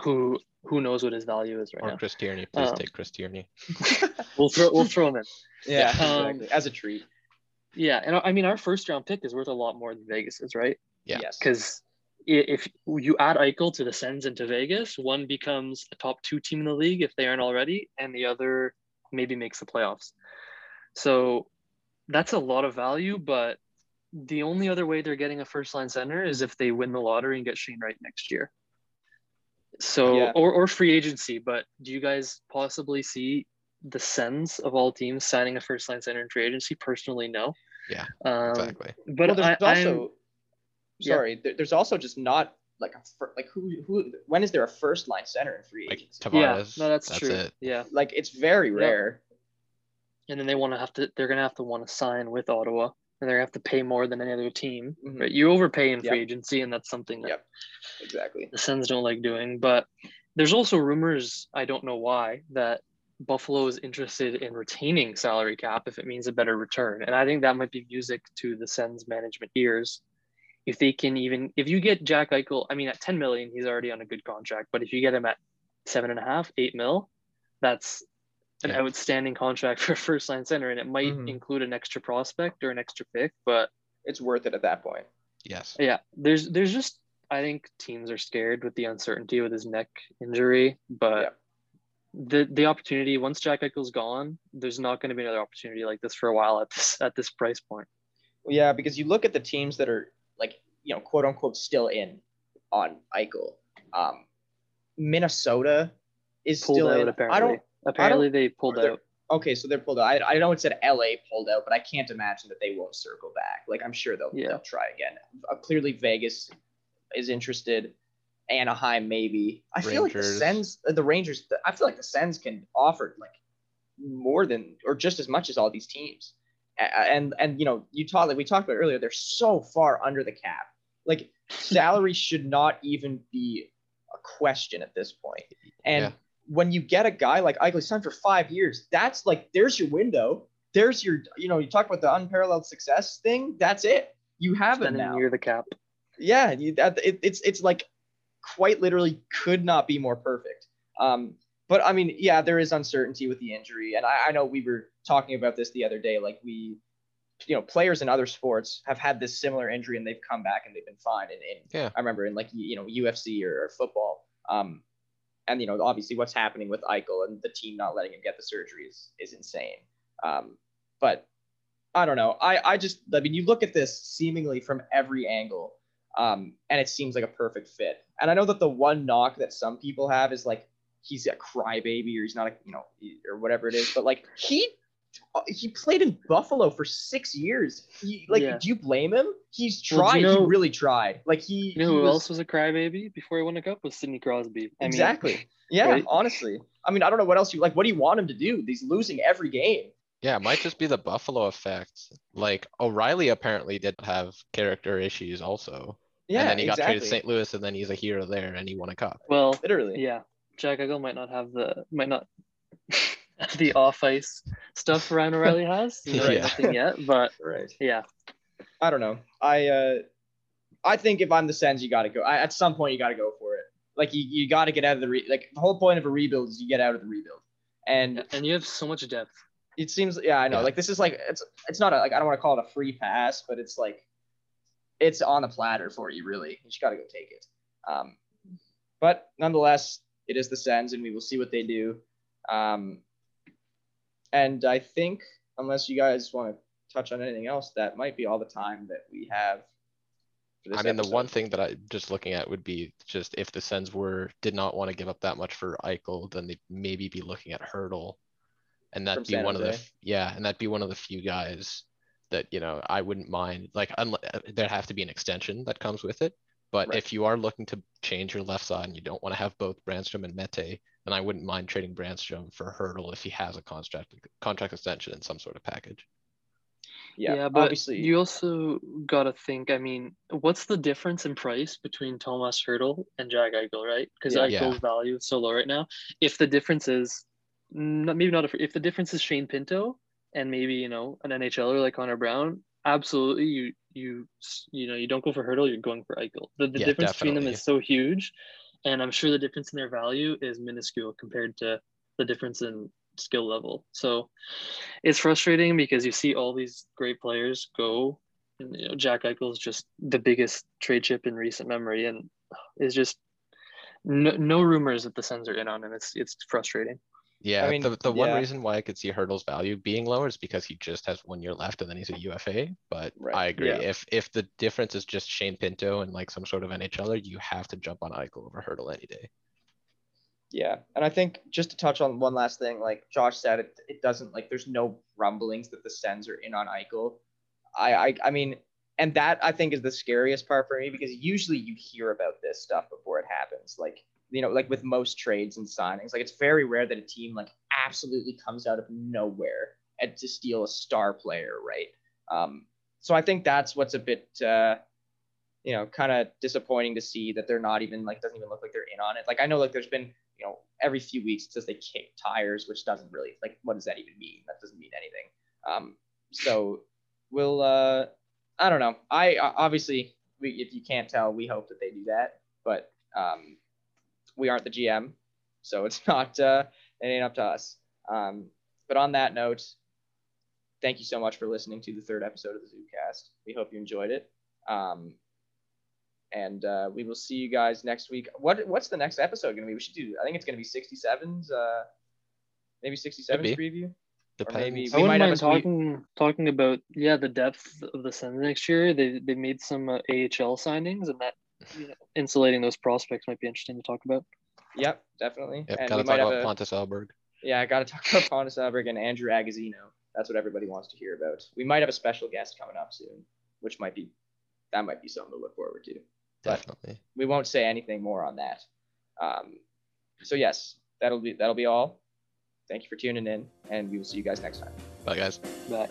who who knows what his value is right Or now. Chris Tierney. Please Um, take Chris Tierney. We'll throw we'll throw him in. Yeah. Um, exactly. As a treat. Yeah, and I I mean our first round pick is worth a lot more than Vegas is, right? Yeah. Yes. Because if you add Eichel to the Sens and to Vegas, one becomes a top two team in the league if they aren't already, and the other maybe makes the playoffs. So that's a lot of value, but the only other way they're getting a first line center is if they win the lottery and get Shane Wright next year. So Yeah. or, or free agency, but do you guys possibly see the Sens of all teams signing a first line center in free agency? Personally, no. Yeah, Um, Exactly. But well, there's I, I'm- also Yeah. sorry, there's also just not like a fir- like who who when is there a first line center in free Like agency? Tavares. yeah, no, that's, that's true. it. Yeah, like it's very Yep. rare. And then they want to have to. They're gonna have to want to sign with Ottawa, and they're gonna have to pay more than any other team. Mhm. Right? You overpay in free Yep. agency, and that's something that Yep. Exactly. the Sens don't like doing. But there's also rumors. I don't know why that Buffalo is interested in retaining salary cap if it means a better return, and I think that might be music to the Sens management ears. If they can even, if you get Jack Eichel, I mean, at 10 million, he's already on a good contract. But if you get him at seven and a half, eight mil, that's an Yeah. outstanding contract for a first line center, and it might Mhm. include an extra prospect or an extra pick. But It's worth it at that point. Yes. yeah, there's there's just I think teams are scared with the uncertainty with his neck injury, but Yeah. the the opportunity once Jack Eichel's gone, there's not going to be another opportunity like this for a while at this at this price point. Yeah, because you look at the teams that are like, you know, quote unquote still in on Eichel. Um, Minnesota is Pulled still out in. apparently. I don't. Apparently they pulled out. Okay, so they're pulled out. I, I know it said LA pulled out, but I can't imagine that they won't circle back. Like I'm sure they'll Yeah. they'll try again. Uh, clearly, Vegas is interested. Anaheim maybe. I feel like the Rangers. Sens, uh, the Rangers. I feel like the Sens can offer like more than or just as much as all these teams. A- a- And and you know you talked like we talked about earlier. They're so far under the cap. Like salary should not even be a question at this point. And Yeah. When you get a guy like Eichel signed for five years, that's like there's your window. There's your you know you talk about the unparalleled success thing. That's it. You have it Spending now. near the cap. Yeah, you, that, it, it's it's like quite literally could not be more perfect. Um, but I mean, yeah, there is uncertainty with the injury, and I, I know we were talking about this the other day. Like we, you know, players in other sports have had this similar injury and they've come back and they've been fine. And, and Yeah. I remember in like you know UFC or, or football, um, and you know, obviously, what's happening with Eichel and the team not letting him get the surgery is is insane. Um, but I don't know. I I just I mean, you look at this seemingly from every angle, um, and it seems like a perfect fit. And I know that the one knock that some people have is like he's a crybaby or he's not a you know or whatever it is, but like he Uh, he played in Buffalo for six years. He, like, Yeah. do you blame him? He's Well, tried. you know- he really tried. Like he. You know he who was- else was a crybaby before he won a cup was Sidney Crosby. I mean, exactly. yeah. right? Honestly, I mean, I don't know what else you like. What do you want him to do? He's losing every game. Yeah, it might just be the Buffalo effect. Like O'Reilly apparently did have character issues also. Yeah. and then he got traded to St. Louis and then he's a hero there and he won a cup. well, Literally. yeah, Jack Eichel might not have the might not have the off ice stuff Ryan O'Reilly has. You know, Yeah. Nothing yet, but Right. yeah, I don't know. I uh, I think if I'm the Sens, you got to go. I, at some point, you got to go for it. Like you, you got to get out of the re- like the whole point of a rebuild is you get out of the rebuild. And and you have so much depth. it seems yeah i know Yeah. like this is like it's it's not a, like i don't want to call it a free pass but it's like it's on a platter for you really you just got to go take it um but nonetheless it is the sens and we will see what they do um and i think unless you guys want to touch on anything else that might be all the time that we have I mean, the one thing that I just looking at would be just if the Sens were did not want to give up that much for Eichel, then they'd maybe be looking at Hertl, and that'd From be San one of the yeah, and that'd be one of the few guys that you know I wouldn't mind. Like, uh, there'd have to be an extension that comes with it. But Right. if you are looking to change your left side and you don't want to have both Brannstrom and Mete, then I wouldn't mind trading Brannstrom for Hertl if he has a contract contract extension in some sort of package. yeah, but obviously you also got to think. I mean, what's the difference in price between Tomas Hertl and Jack Eichel, right? Because Yeah. Yeah. Value is so low right now. If the difference is not, maybe not a, if the difference is Shane Pinto and maybe you know an NHLer like Connor Brown, absolutely you you you know you don't go for Hertl, you're going for Eichel. The, the Yeah, difference between them is so huge, and I'm sure the difference in their value is minuscule compared to the difference in skill level. So it's frustrating because you see all these great players go. And, you know, Jack Eichel is just the biggest trade chip in recent memory, and is just no, no rumors that the Sens are in on him. It's it's frustrating. Yeah, I mean, the, the one yeah. reason why I could see Hertl's value being lower is because he just has one year left and then he's a UFA. But Right, I agree. yeah. If if the difference is just Shane Pinto and like some sort of NHLer, you have to jump on Eichel over Hertl any day. Yeah, and I think just to touch on one last thing, like Josh said, it, it doesn't like there's no rumblings that the Sens are in on Eichel. I, I I mean, and that I think is the scariest part for me because usually you hear about this stuff before it happens. Like you know, like with most trades and signings, like it's very rare that a team like absolutely comes out of nowhere and to steal a star player, right? Um, so I think that's what's a bit. Uh, you know, kind of disappointing to see that they're not even like doesn't even look like they're in on it. Like I know like there's been you know every few weeks it says they kick tires, which doesn't really like what does that even mean? That doesn't mean anything. Um, so we'll uh, I don't know. I uh, obviously we, if you can't tell, we hope that they do that, but um, we aren't the GM, so it's not uh, it ain't up to us. Um, but on that note, thank you so much for listening to the third episode of the Zubcast. We hope you enjoyed it. Um, and uh, we will see you guys next week. What what's the next episode gonna be? We should do. I think it's gonna be 67's. Uh, maybe 67's preview. Depends. maybe- I We wouldn't might have mind a tweet- talking talking about yeah the depth of the Sens next year. They they made some uh, AHL signings, and that you know, insulating those prospects might be interesting to talk about. Yep, definitely. Yep, and gotta we talk have about a, Pontus Aberg. yeah, I gotta talk about Pontus Aberg and Andrew Agozzino. That's what everybody wants to hear about. We might have a special guest coming up soon, which might be that might be something to look forward to. But- Definitely. We won't say anything more on that. Um, so yes, that'll be that'll be all. Thank you for tuning in, and we will see you guys next time. Bye guys. But